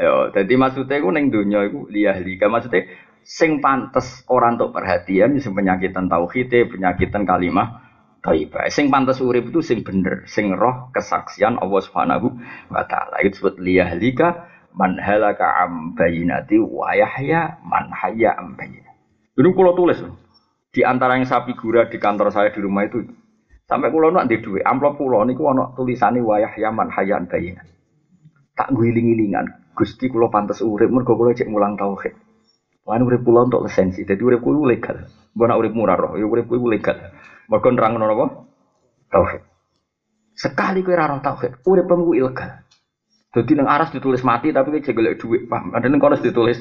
Yo, jadi maksudnya iku ning donya iku liyahlika maksudnya sing pantes orang untuk perhatian sing penyakitan tauhid, penyakitan kalimah thayyibah. Sing pantes urip itu sing bener, sing roh kesaksian Allah Subhanahu wa taala. Itu disebut liyahlika man halaka am bayinati wa yahya man hayya am bayinati. Ini kalau tulis di antara yang saya figura di kantor saya di rumah itu sampai kulo nak di dua amplop kulo niku ana tulisane wa yahya man hayya am bayinati. Tak guling-gilingan Gusti kulo pantas urip mergo kulo cek mulang tauhid. Lan urip kula untuk lisensi. Dadi urip kuwi legal. Mbok urip murah roh, ya urip kuwi legal. Mergo nerangno napa? Tauhid. Sekali kowe ora roh tauhid, urip kuwi ilegal. Dadi nang aras ditulis mati tapi kowe golek dhuwit, paham? Ada ning kono ditulis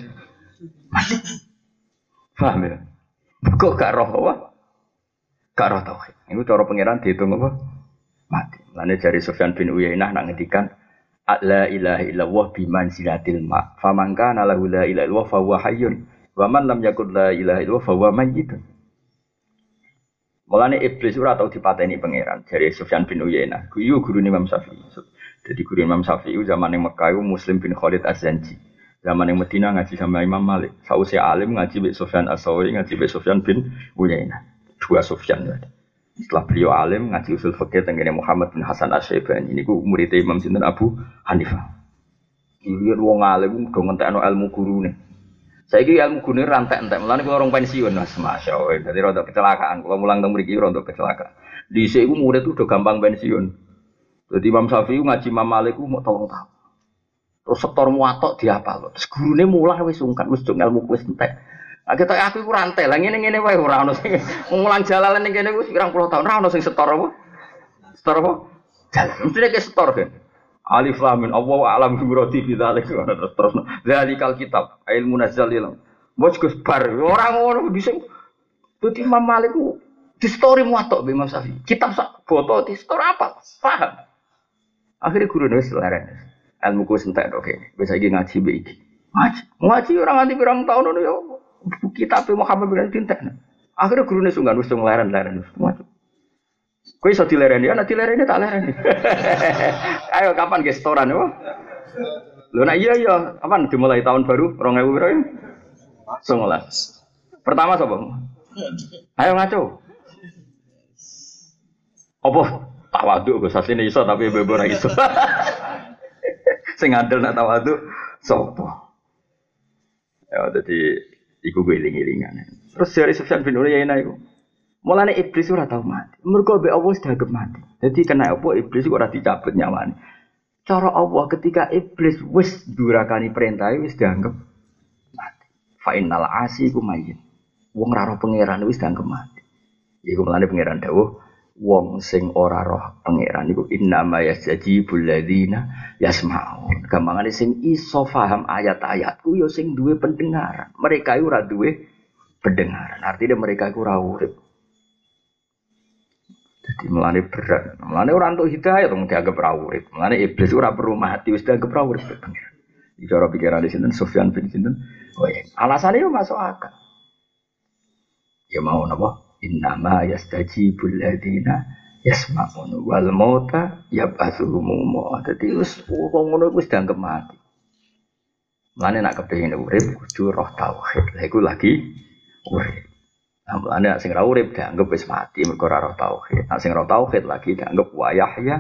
mati. Paham ya? Kok gak roh apa? Gak roh tauhid. Iku cara pangeran dihitung apa? Mati. Lane jari Sufyan bin Uyainah nak ngendikan La ilaha illallah biman silatil ma. Faman kana lahu la ilaha illallah fa huwa hayyun. Wa man lam yakun la ilaha illallah fa huwa mayyitun. Mulane iblis ora tau dipateni pangeran dari Sufyan bin Uyainah. Kuwi guru Imam Syafi'i. Jadi guru Imam Syafi'i zaman yang Mekah Muslim bin Khalid Az-Zanji. Zaman yang Medina ngaji sama Imam Malik. Sausi alim ngaji be Sufyan As-Sauri, ngaji be Sufyan bin Uyainah. Dua Sufyan. Setelah beliau alim ngaji usul fikih tentang Muhammad bin Hasan Asy-Syaibani ini ku murid Imam Sinten Abu Hanifah. Ini wong alim do ngentekno ilmu gurune. Saiki ilmu gurune rantek entek. Mulane kula orang pensiun Mas Masya Allah. Dadi rada kecelakaan. Kalau mulang teng mriki rada kecelakaan. Dhisik iku murid udah gampang pensiun. Jadi Imam Syafi'i ngaji Imam Malik mau tolong tahu. Terus setor muatok diapal. Terus gurune mulang wis sungkan wis ilmu wis entek. Nah, kita aku iku rantai lah ngene ngene wae ora ono sing [LAUGHS] mulang jalalan ning kene wis pirang puluh tahun ora ono sing setor apa? Setor apa? Jalan. Mesti nek setor kan. Alif lam min Allah alam bi muradi fi dzalik terus [LAUGHS] terus. Dzalikal kitab ilmu nazal ilm. Bos Gus bar ora ngono bisa. Dadi Imam Malik di story muatok Imam Syafi'i. Kitab sak foto di story apa? Paham. Akhirnya guru nulis leren. Ilmu ku sentek oke. Bisa iki ngaji be iki. Ngaji. Ngaji orang nganti pirang tahun ngono ya kitab Muhammad bin Tintek. Akhirnya gurunya sungguh wis leren-leren macam. Kowe iso dilereni, ana dilereni tak lereni. [LAUGHS] Ayo kapan ge setoran yo? Lho nah iya iya, kapan dimulai tahun baru 2000 berapa? Songolas. Pertama sapa? Ayo ngaco. Apa tawaduk Gus asline iso tapi bebo ora iso. [LAUGHS] Sing ngandel nak tawaduk sapa? Ya jadi Iku gue iling-ilingan. Terus dari Sufyan bin Uyainah iku. Mulane iblis ora tau mati. Mergo be Allah sudah mati. Jadi kena apa iblis ora dicabut nyawane. Cara Allah ketika iblis wis durakani perintah wis dianggap mati. Fa innal asi ku mayit. Wong ra roh pangeran wis dianggap mati. Iku mulane pangeran dawuh wong sing ora roh pangeran iku innama yasjibul ladzina yasmaun. Gampangane sing iso paham ayat-ayatku ya sing duwe pendengaran. Mereka ora duwe pendengaran. Artinya mereka iku ora urip. Jadi melane berat. Melane ora entuk hidayah dong dianggap ora urip. Melane iblis ora perlu mati wis dianggap ora urip pengiran. Di cara pikiran di sini Sufyan bin Sinten. Oh iya. Alasannya masuk akal. Ya mau napa? Innama yastajibul ladina yasma'un wal mauta yab'atsuhum. Dadi wis wong ngono wis dianggap mati. Mulane nak kepengin urip kudu roh tauhid. Iku lagi urip. Nah, mulane nak sing ora urip dianggap wis mati mergo ora roh tauhid. Nak sing roh tauhid lagi dianggap wa yahya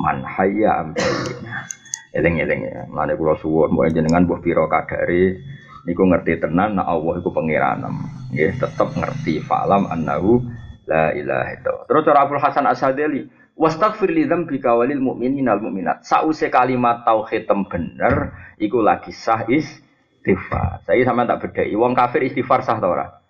man hayya ambayina. Eling-eling ya. Mulane kula suwun mbok jenengan mbok pira kadare niku ngerti tenan nak Allah iku pengiranem. Nggih, tetep ngerti falam annahu la ilaha illallah. Terus cara Abdul Hasan Asadili, wastaghfir li dzambika walil mu'minina al mu'minat. Sause kalimat tauhid bener iku lagi sah istighfar. Saya sama tak bedai. Wong kafir istighfar sah ta?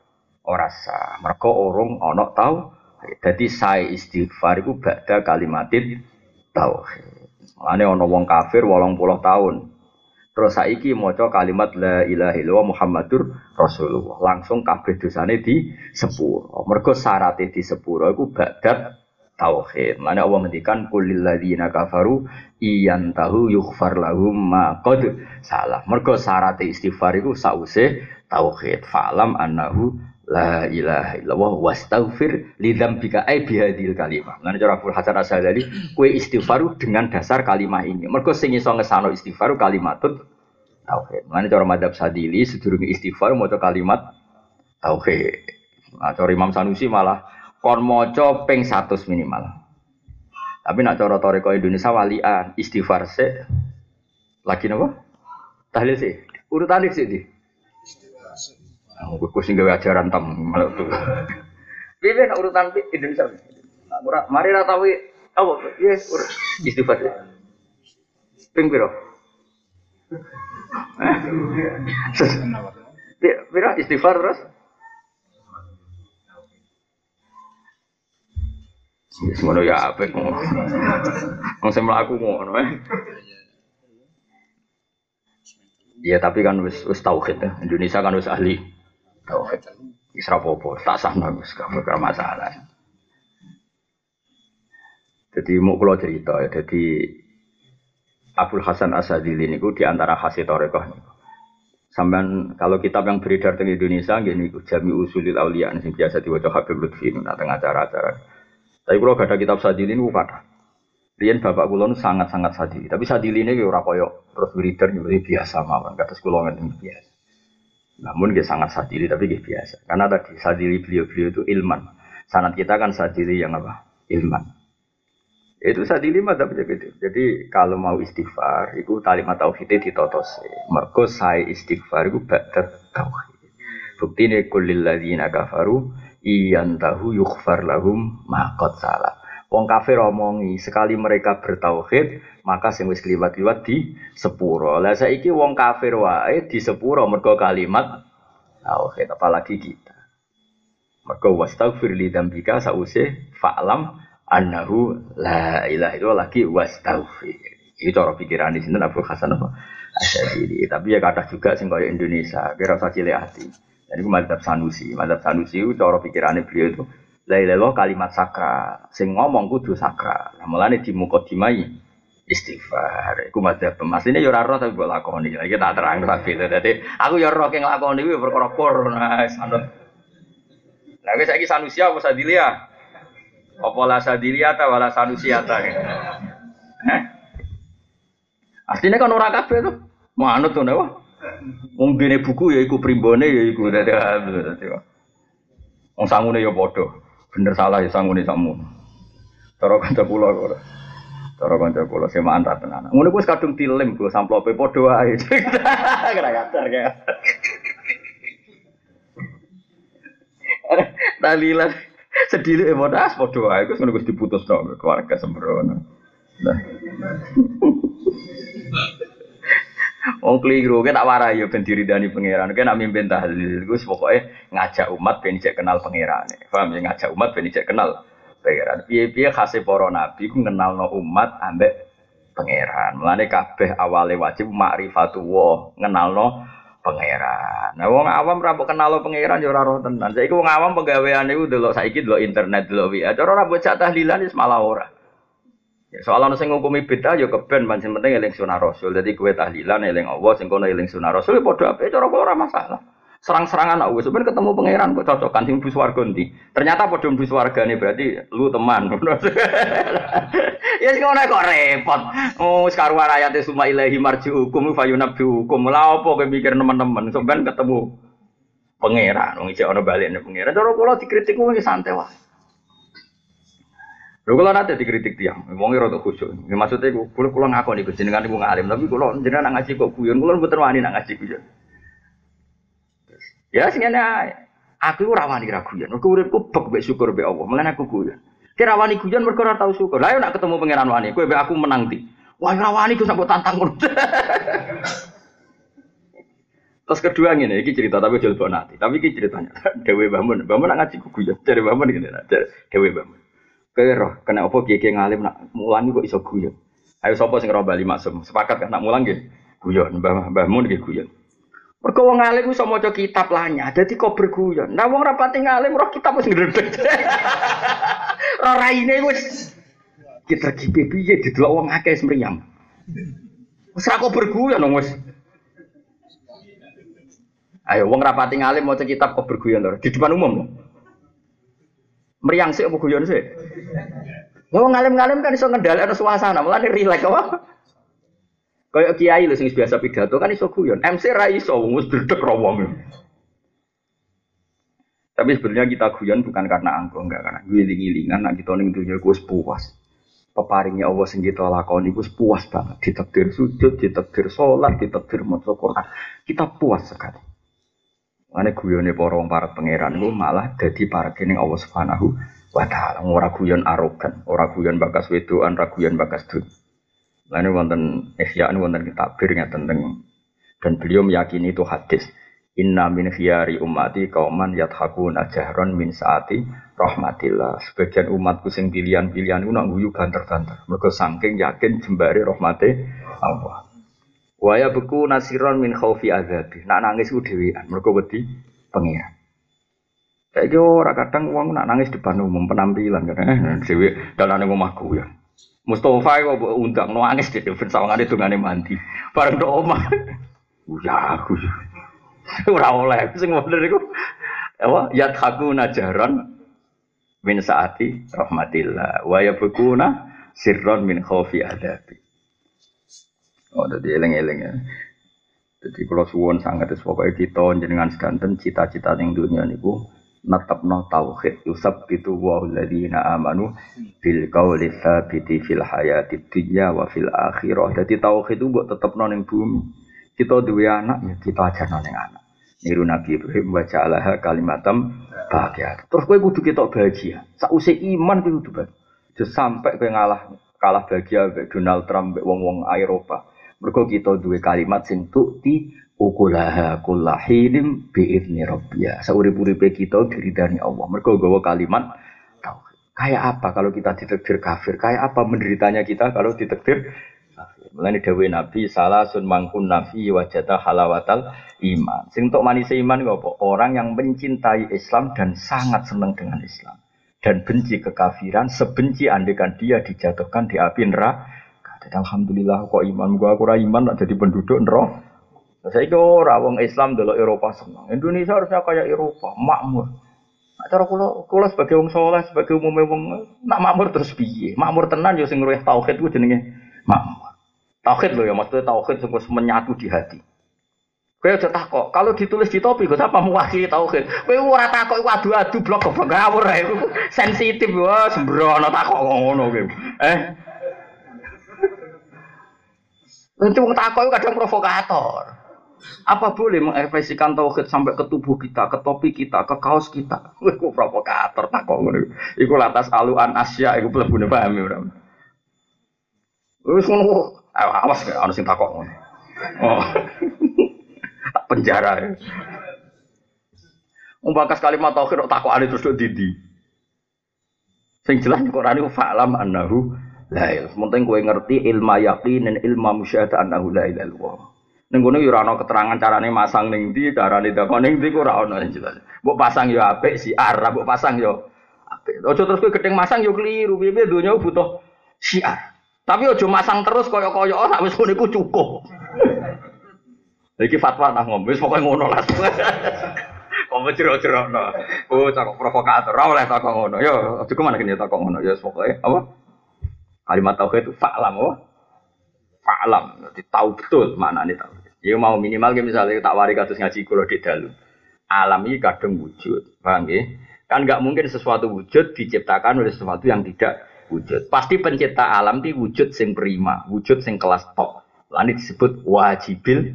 Ora sah. Mergo urung ana tau. Jadi saya istighfar iku ba'da kalimatin tauhid. Mane ana wong kafir 80 tahun. Terus saiki maca kalimat la ilaha illallah Muhammadur Rasulullah. Langsung kabeh dosane di sepuro. Mergo syaraté di sepuro iku badat tauhid. Mana Allah mendikan kulil ladzina kafaru iyan tahu yughfar lahum ma qad salah. Mergo syarat istighfar iku sause tauhid. Fa'lam annahu la ilaha illallah wastaghfir li dzambika ai bihadil kalimah. Lan cara Abdul Hasan Asy'ari kue istighfar dengan dasar kalimat ini. Mergo sing iso ngesano istighfar kalimatut tauhid. Lan cara madhab Sadili sedurunge istighfar maca kalimat tauhid. Nah, cara Imam Sanusi malah kon maca ping 100 minimal. Tapi nak cara toreko Indonesia walian istighfar se lagi napa? Tahlil sih. Urutan sih Aku sing gawe ajaran tam malah tuh. Piye nak urutan Indonesia? Nah, mari ra tahu apa? Yes, istighfar. Ping piro? Pira istighfar terus? Semono ya apik. Wong sing mlaku ngono eh. Ya tapi kan wis wis tauhid ya. Indonesia kan wis ahli tauhid. Wis rapopo, tak sahno wis gak masalah. Jadi mau kalau cerita ya, jadi Abdul Hasan Asadili ini di antara hasil torekoh nih. Sampai kalau kitab yang beredar di Indonesia, gini, Jami Usulil Aulia, ini biasa diwajah Habib Lutfi, nah, tengah acara-acara. Tapi kalau gak ada kitab Sadili ini, kata. Rian bapak kulon sangat-sangat sadili. Tapi sadili ini ora koyo terus beredar ini biasa mawon. Kata sekolah ini biasa. Namun dia sangat sadili tapi dia biasa. Karena tadi sadili beliau-beliau itu ilman. Sanat kita kan sadili yang apa? Ilman. Itu sadili madzhab gitu. Jadi kalau mau istighfar, itu kalimat tauhidnya ditotos. Mergo saya istighfar itu ba'da tauhid. Bukti ini kulil ladzina kafaru iyan tahu yukhfar lahum makot salah. Wong kafir omongi sekali mereka bertauhid maka sing wis kliwat-kliwat di sepuro. Lah saiki wong kafir wae di sepuro mergo kalimat tauhid apalagi kita. Mergo wastaghfir li dzambika sause fa'lam annahu la ilaha illallah lagi wastaghfir. Itu cara pikiran di sini Abu Hasan apa? Asyadili. Tapi ya kata juga sing kaya Indonesia, kira usah cilik hati. Itu madzhab Sanusi. Madzhab Sanusi itu cara pikirannya beliau itu La ilaha kalimat sakral. Sing ngomong kudu sakral. Nah, mulane di mukadimai istighfar. Iku madzhab ini yo ora roh tapi mbok lakoni. Iki tak terang tapi dadi aku yo roh keng lakoni kuwi perkara kur. Nah, sanut. Lah wis saiki Sanusi apa Sadilia? Apa la Sadilia ta wala Sanusi ta? Eh? Artinya kan ora kabeh tuh. Manut tuh nek Wong buku ya iku primbone ya iku dadi. Wong sangune ya padha. Bener salah ya sangune samu. Cara kanca kula ora. Cara kanca kula semaan ra tenan. Ngono kuwi kadung dilem go samplope padha wae. [LAUGHS] Kira kacar ya. Talilan sedih ya modas padha wae Gus ngono Gus diputus dong keluarga sembrono. Nah. Wong keliru, kita tak warai yo ben diridani pangeran. Kita nak mimpin tahlil, gue pokoknya ngajak umat ben cek kenal pangeran. Paham ya ngajak umat ben kenal pangeran. Piye-piye khase para nabi ku no umat ambek pangeran. Mulane kabeh awale wajib makrifatu kenal no pangeran. Nah wong awam ra kenal pangeran yo ora roh tenan. Saiki wong awam penggaweane iku delok saiki delok internet delok WA. Cara ora bocah tahlilan wis malah ora. Ya, soal ana sing ngukumi beda ya keben pancen penting eling sunah rasul. Dadi kowe tahlilan eling Allah sing kono eling sunah rasul ya padha apik cara kowe ora masalah. Serang-serangan aku sebenarnya ketemu pangeran kok cocokan sing bus warga. Ternyata padha bus wargane berarti lu teman. [LAUGHS] ya sing ngono kok repot. Oh sekarang ayate suma ilahi marji'ukum fayunabbi hukum. Lah kowe mikir teman-teman sampean ketemu pangeran wong isih ana balene pangeran. Cara kula dikritik kuwi santai wae. Lho kula nate dikritik tiang, wong rada khusyuk. Ya maksudnya kula kula ngakoni Gus jenengan iku ngalim, tapi kula jenengan ngaji kok guyon, kula mboten wani nak ngaji guyon. Ya ngene Aku ora wani ra guyon. Mergo uripku bek mek syukur be Allah. Mulane aku guyon. Kira wani guyon mergo ora tau syukur. Lah nak ketemu pangeran wani, kowe be aku menang ti. Wah ora wani Gus aku tantang. [LAUGHS] Terus kedua ngene, iki cerita tapi jual nanti. Tapi iki ceritanya [LAUGHS] Dewi Bamun. Bamun nak ngaji guyon. Cari Bamun ngene, Dewi Bamun. Kowe kena apa kiye ngalim nak mulang kok iso guyon. Ayo sapa sing roh bali maksum? Sepakat kan nak mulang guyon, Mbah Mbah Mun nggih guyon. Mergo wong ngalim iso maca kitab lanya, dadi kok berguyon. Nah wong rapati ngalim roh kitab wis ngredeg. [LAUGHS] roh raine wis kita kipe piye didelok wong akeh semriyam. Wis ra kok berguyon wis. Ayo wong rapati ngalim maca kitab kok berguyon lho di depan umum loh. Meriang sih apa guyon sih? Wong ngalim-ngalim kan iso ngendhalekno suasana, mulane rileks apa? Kayak kiai lho sing biasa pidato kan iso guyon. MC ra iso wis dedek ra wong. Tapi sebenarnya kita guyon bukan karena angko, enggak karena giling-gilingan nak kita ning dunya wis puas. Peparingnya Allah sing kita lakoni wis puas banget. Ditakdir sujud, ditakdir sholat, ditakdir maca Quran. Kita puas sekali. Ane guyone para wong para pangeran iku malah dadi para kening Allah Subhanahu wa taala. Ora guyon arogan, ora guyon bakas wedoan, ora guyon bakas dunya. Lane wonten ihya wonten kitabir ngaten teng dan beliau meyakini itu hadis. Inna min khiyari ummati kauman yathakuna jahron min saati rahmatillah. Sebagian umatku sing pilihan-pilihan ku nak guyu banter-banter. Mergo saking yakin jembare rahmate Allah. Waya beku nasiron min khaufi azabi. Nak nangis ku dhewean mergo wedi pengiran. Saiki ora kadang wong nak nangis depan umum penampilan kan. Eh, dhewe dalane omahku ya. Mustafa kok undang nangis dhewe ben sawangane dungane mandi. Bareng tok omah. Ya aku. Ora oleh sing bener iku apa yadhaku najaran min saati rahmatillah wa yabkuna sirron min khaufi adabi. Oh, jadi eleng-eleng ya. Jadi kalau suwon sangat es pokoknya kita jenengan sedanten cita-cita yang dunia niku natapno tauhid yusab itu wa alladziina amanu bil qawli tsabiti fil hayati dunya wa fil akhirah. Jadi tauhid itu buat tetep ning bumi. Kita dua anak ya kita ajar neng anak. Niru Nabi Ibrahim baca Allah kalimatam bahagia. Terus gue kudu kita bahagia. Sausai iman gue kudu bahagia. Sampai gue ngalah kalah bahagia Donald Trump wong-wong Eropa. Mergo kita dua kalimat sing tukti ukulaha kullahilim bi'idni rabbia. Saurip-uripe kita diridani Allah. Mergo gawa kalimat. Kayak apa kalau kita ditekdir kafir? Kayak apa menderitanya kita kalau ditekdir Mulane dawuh Nabi salah sun mangkun nafi wajata halawatal iman. Sing untuk manis iman apa? Orang yang mencintai Islam dan sangat senang dengan Islam dan benci kekafiran, sebenci andekan dia dijatuhkan di api neraka. Jadi alhamdulillah kok iman gua aku iman tak jadi penduduk neraka. Saya kira orang wong Islam dulu Eropa senang. Indonesia harusnya kayak Eropa, makmur. Nah, cara kula kula sebagai wong soleh, sebagai umum wong nak makmur terus piye? Makmur tenan yo sing tauhid ku jenenge makmur. Tauhid loh ya, maksudnya tauhid sungguh menyatu di hati. Kowe aja takok, kalau ditulis di topi kok apa mewakili tauhid. Kowe ora takok iku adu-adu blok goblok ngawur ae. Sensitif wah sembrono takok ngono kowe. Eh. Nanti wong takok kadang provokator. Apa boleh mengekspresikan tauhid sampai ke tubuh kita, ke topi kita, ke kaos kita? [LAUGHS] Kowe provokator takok ngono. Iku latas aluan Asia iku mlebune paham ya, Wis ngono Awas harus sing takok ngono. Oh. [LAUGHS] penjara. Ya. Umbakas kalimat tauhid kok takokane terus didi. Sing jelas Quran itu fa'lam annahu la ilaha. Penting kowe ngerti ilma yakin dan ilma musyahadah annahu la ilaha illallah. Ning kono yo ora keterangan carane masang ning ndi, carane dakon ning ndi ora ana jelas. Mbok pasang yo apik si Arab, mbok pasang yo apik. Ojo terus kowe gedeng masang yo keliru. Piye-piye donya butuh syiar. Tapi ojo masang terus koyo-koyo ora wis ngono iku cukup. Iki fatwa nang ngombe wis pokoke ngono lah. [LAUGHS] Kok jero-jero no. Oh, cakok provokator. Ora oleh takok ngono. Yo, aja ke mana kene takok ngono. Ya pokoke apa? Kalimat tauhid itu fa'lam apa? Fa'lam. Jadi tahu betul mana nih tahu. Ya mau minimal misalnya tak wari kados ngaji kula di dalu. Alam ini kadang wujud. Paham nggih? Kan nggak mungkin sesuatu wujud diciptakan oleh sesuatu yang tidak wujud. Pasti pencipta alam itu wujud sing prima, wujud sing kelas top. Lalu disebut wajibil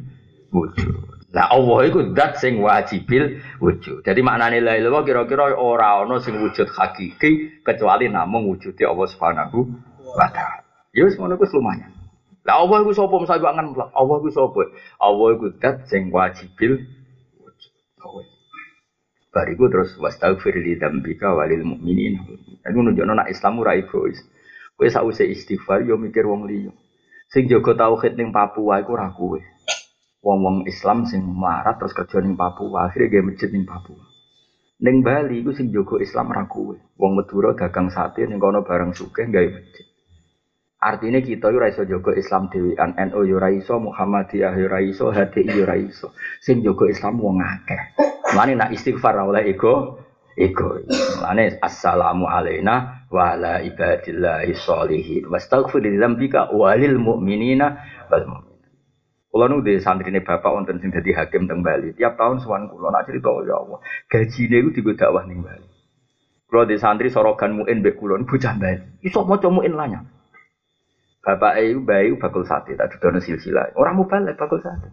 wujud. Nah Allah itu dat sing wajibil wujud. Jadi maknanya la ilaha kira-kira ora ana sing wujud hakiki kecuali namung wujudnya Allah Subhanahu wa taala. Ya wis ngono kuwi lumayan. Lah Allah iku sapa mesti angen Allah iku sapa? Allah iku dat sing wajibil. Allah. Bariku terus wastaghfir li dzambika walil mukminin. Iku nunjukno nak Islam ora egois. Kowe sause istighfar yo mikir wong liya. Sing jaga tauhid ning Papua iku ora kowe. Wong-wong Islam sing melarat terus kerja ning Papua, akhirnya gawe masjid ning Papua. Ning Bali iku sing jaga Islam ora kowe. Wong Madura dagang sate ning kono bareng sugih gawe masjid. Artinya kita yo iso jaga Islam dhewean, NU yo ora iso, Muhammadiyah yo ora iso, HTI yo ora iso. Sing jaga Islam wong akeh. Mulane nak istighfar oleh ego ego. Mulane assalamu alaina wa ala ibadillahi sholihin. Wastaghfir li dzambika walil mu'minina wal mu'minat. Kula nu di santri ini bapak wonten sing dadi hakim teng Bali. Tiap tahun sowan kula nak cerita ya Allah. Gajine iku digo dakwah ning Bali. Kula di santri sorogan muin mbek kula bocah Bali. Iso maca muin lanya. Bapak iku bayi bakul sate tak dono silsilah. Ora mau balik bakul sate.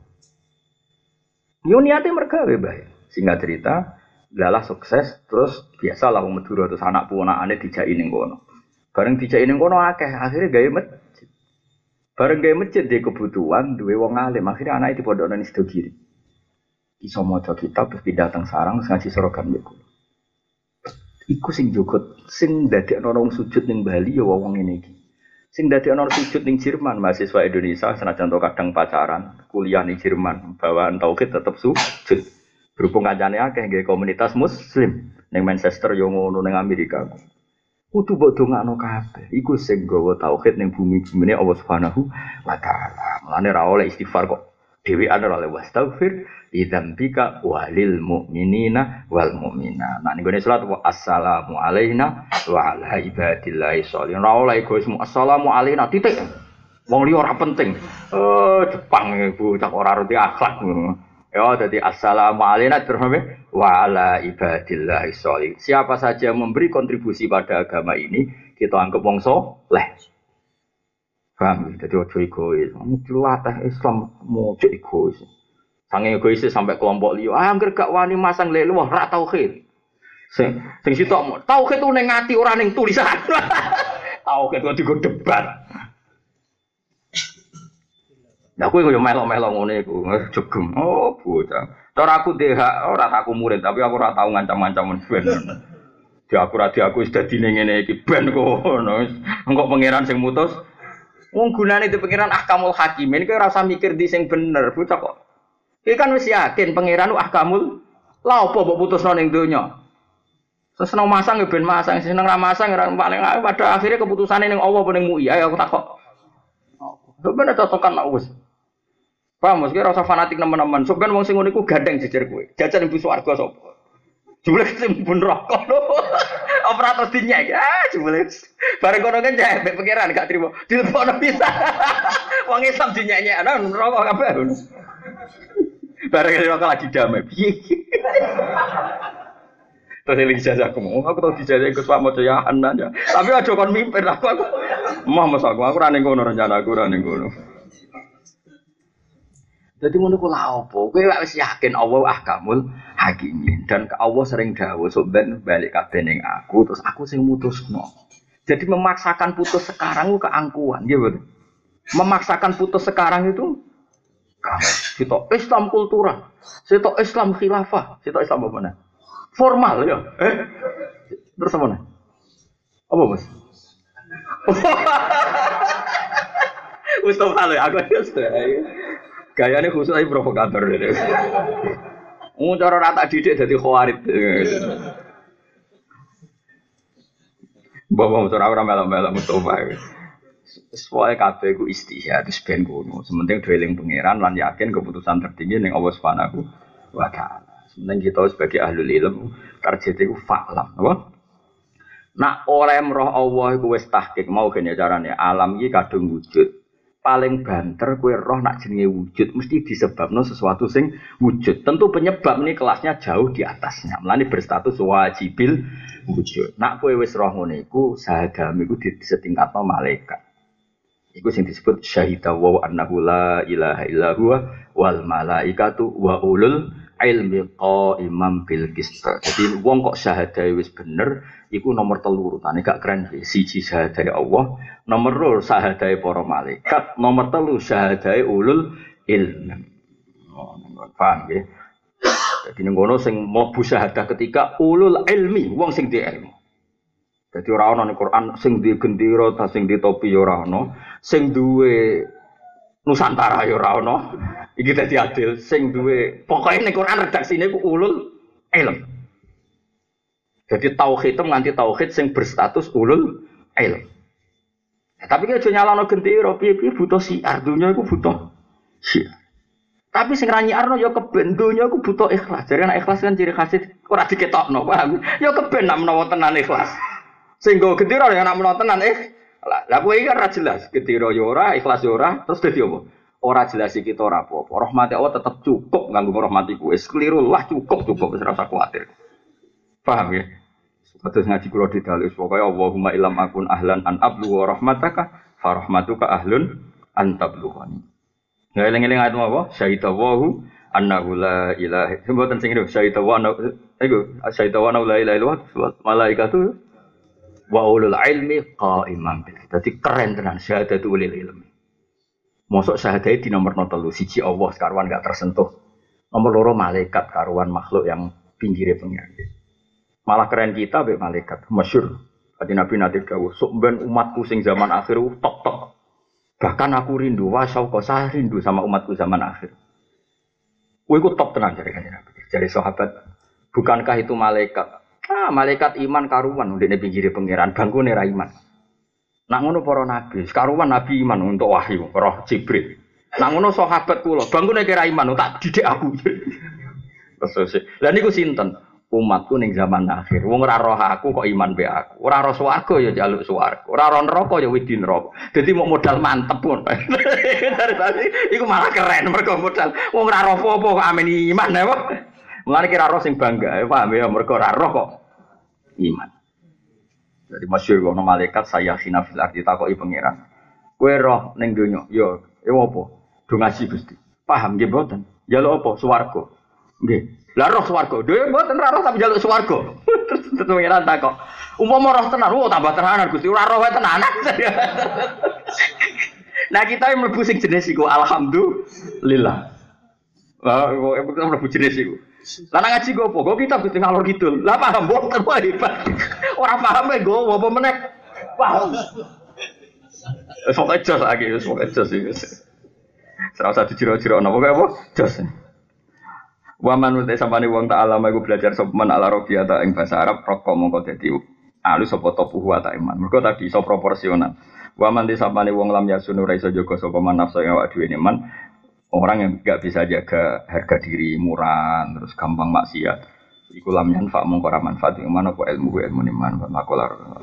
Yo niate mergawe bae. Singkat cerita, lalah sukses, terus biasa lah Madura terus anak aneh dijai ning kono. Bareng dijai ning kono akeh, akhirnya gaya masjid. Bareng gaya masjid dia kebutuhan, dua wong alim, akhirnya pada ning kiri. Iso maca kitab terus pindah sarang terus ngaji sorogan mbek. Iku sing jogot sing dadekno wong sujud ning Bali ya wong iki. Sing dadekno sujud ning Jerman mahasiswa Indonesia senajan to kadang pacaran, kuliah ning Jerman, bawaan tauhid tetep sujud. Berhubung kancane akeh nggih komunitas muslim ning Manchester yo ngono ning Amerika. Kudu mbok dongakno kabeh. Iku sing gawa tauhid ning bumi-bumine Allah Subhanahu wa taala. Mulane ra oleh istighfar kok dhewean ora oleh wastaghfir lidzambika walil mu'minina wal mu'mina. Nah ning gone salat wa assalamu alaina wa ala ibadillahi sholihin. Ora oleh egoisme assalamu alaina titik. Wong liya ora penting. Oh, Jepang ibu cak ora roti akhlak. Ya, jadi assalamu terus wa ala ibadillahi sholihin. Siapa saja yang memberi kontribusi pada agama ini, kita anggap wong soleh. Paham? Jadi ojo egois. Latih Islam mau ojo egois. Sange egois sampai kelompok liya. Ah, angger gak wani masang lelu wah ra tauhid. Sing sing sitok tauhid ku ning ati ora ning tulisan. [LAUGHS] tauhid kok digo debat. Nah, aku yo melok-melok ngono iku, jegem. Oh, bocah. Cara aku DH, ora aku murid, tapi aku ora tau ngancam-ngancam ben. Di aku ra di aku wis dadi ning ngene iki ben kono. Engko pangeran sing mutus. Wong gunane di pangeran ahkamul hakimin kowe ora usah mikir di sing bener, bocah kok. Iki kan wis yakin pangeran ahkamul lha apa mbok putusno ning donya. Seneng masang ya ben masang, seneng ra masang ora paling pada akhirnya keputusane ning Allah apa ning MUI. Ayo aku takok. Sebenarnya cocokan nak wis. Paham, mesti rasa fanatik teman-teman. Sebenarnya wong sing ngono iku gandeng jejer kowe. Jajan ibu swarga sapa? Jumlah ketimbun rokok lho. Operator dinyek. Ah, jumlah. Bareng kono kan jek mek pangeran gak trimo. Dilepokno bisa. [LAUGHS] Wong Islam dinyek-nyek ana rokok kabeh. Bareng rokok lagi damai. Piye? [LAUGHS] Terus eling jajah aku mau, aku tau dijajah ikut Pak Mojo ya aja. Tapi aja kon mimpin aku aku. Mah mas aku, aku running kono rencana aku running kono. Jadi ngono ku lha opo? Kowe wis yakin Allah ahkamul hakimin dan ke Allah sering sok ben balik ning aku terus aku sing mutusno. Jadi memaksakan putus sekarang ku keangkuhan, ya betul. Memaksakan putus sekarang itu kita Islam kultural, kita Islam khilafah, kita Islam apa nih? Formal ya. Eh? Terus apa nih? Apa bos? Mustafa lo, aku Gaya ini khusus aja provokator. Mau cara rata didik jadi khawarit. Bapak mau cara orang melak-melak Mustafa. Soalnya kabeh ku istihad itu ben kuno. Sementing dweling pangeran lan yakin keputusan tertinggi ning Allah Subhanahu wa taala. Sementing kita sebagai ahli ilmu target itu fa'lam, apa? Nak oleh roh Allah iku wis mau gene carane alam iki kadung wujud. Paling banter kue roh nak jenenge wujud mesti disebabno sesuatu sing wujud. Tentu penyebab ini kelasnya jauh di atasnya. Melani berstatus wajibil wujud. Nak kue wis roh ngono iku sahadam iku disetingkatno malaikat. Iku sing disebut syahida wa annahu la ilaha illa huwa wal malaikatu wa ulul ilmi imam bil qist. Jadi wong kok syahadae wis bener iku nomor telu urutane gak keren. Siji syahadae Allah, nomor loro syahadae para malaikat, nomor telu syahadae ulul ilmi. Oh, paham ya? Jadi ngono sing mlebu syahadah ketika ulul ilmi, wong sing di ilmu. Jadi ora ana ning Quran sing di gendera ta sing di topi ya ora ana, sing duwe Nusantara ya ora ana. Iki dadi adil sing duwe pokoke ning Quran redaksine ku ulul ilm. Jadi tauhid itu nganti tauhid sing berstatus ulul ilm. Ya, tapi kita nyala no gendera, piye-piye butuh siar, dunia itu butuh siar. Tapi sing ra nyiarno ya keben dunya aku butuh ikhlas. Jadi anak ikhlas kan ciri khas ora diketokno, paham? Ya keben nak menawa tenan ikhlas. Sing go gendera ya nak menawa tenan eh. Lah kowe kan ra jelas, gendera ya ora, ikhlas ya ora, terus dadi apa? Ora jelas iki kita ora apa-apa. Allah tetap cukup nganggo rahmati ku. Wis keliru lah cukup cukup wis ora usah kuwatir. Paham ya? Terus ngaji kula di dalil pokoknya Allahumma ilam akun ahlan an ablu wa rahmataka fa rahmatuka ahlun an tablughani. Nggak eling-eling ayat apa? Syahidawahu annahu la ilaha Sebutan sing itu syahidawa annahu iku annahu la ilaha illallah malaikatu wa ulul ilmi qaiman bil. Dadi keren tenan syahadatu ulil ilmi. Mosok syahadat di nomor telu siji Allah sekarang gak tersentuh Nomor loro malaikat karuan makhluk yang pinggirnya pengiran. Malah keren kita be malaikat, masyur. Tadi Nabi nanti dawuh, sok ben umatku sing zaman akhir tok tok. Bahkan aku rindu, wah kok saya rindu sama umatku zaman akhir. Wih, aku top tenang kanjeng Nabi. Jadi sahabat, bukankah itu malaikat? Ah, malaikat iman karuan udah pinggir pangeran bangku nih iman. Nak ngono para nabi, karuan nabi iman untuk wahyu, roh Jibril. Nak ngono sahabat kula, bangku kira iman tak didik aku. [LAUGHS] Terus, lah niku sinten? umatku ning zaman akhir. Wong ora roh aku kok iman be aku. Ora roh swarga ya jaluk swarga. Ora roh neraka ya wedi neraka. Dadi mau modal mantep pun. [LAUGHS] Dari tadi iku malah keren mergo modal. Wong ora roh apa kok amen iman ya. Mulane kira roh sing bangga, ya paham ya mergo ora roh kok iman. Jadi masyhur kono malaikat saya khina fil ardi takoki pangeran. Kowe roh ning donya, yo, ya apa? Do Gusti. Paham nggih mboten? Jaluk apa? Swarga. Nggih. Lah roh swarga. Dhewe mboten roh tapi njaluk swarga. [LAUGHS] Terus pengiran takok. Umpama roh tenan, oh tambah tenanan Gusti. Ora roh tenanan. [LAUGHS] nah kita yang mlebu sing jenis iku alhamdulillah. Wah, kok mlebu jenis iku. Lah ngaji go apa? Go kitab Gusti ngalor kidul. Lah paham mboten wae hebat. Ora paham e go apa meneh. Paham. Sok jos lagi, sok jos iki. Serasa dijiro-jiro napa kaya apa? Jos. Waman uti sampane wong tak alam aku belajar sopeman ala robiata ing bahasa Arab rokok mongko dadi alu sapa topuhu wa iman. Mergo tadi iso proporsional. Waman di sampane wong lam yasunu ra iso jaga sapa man nafsu ing awak dhewe man. Orang yang gak bisa jaga harga diri murah, terus gampang maksiat. Iku lam mongko ra manfaat ing mana ilmu ilmu iman makolar.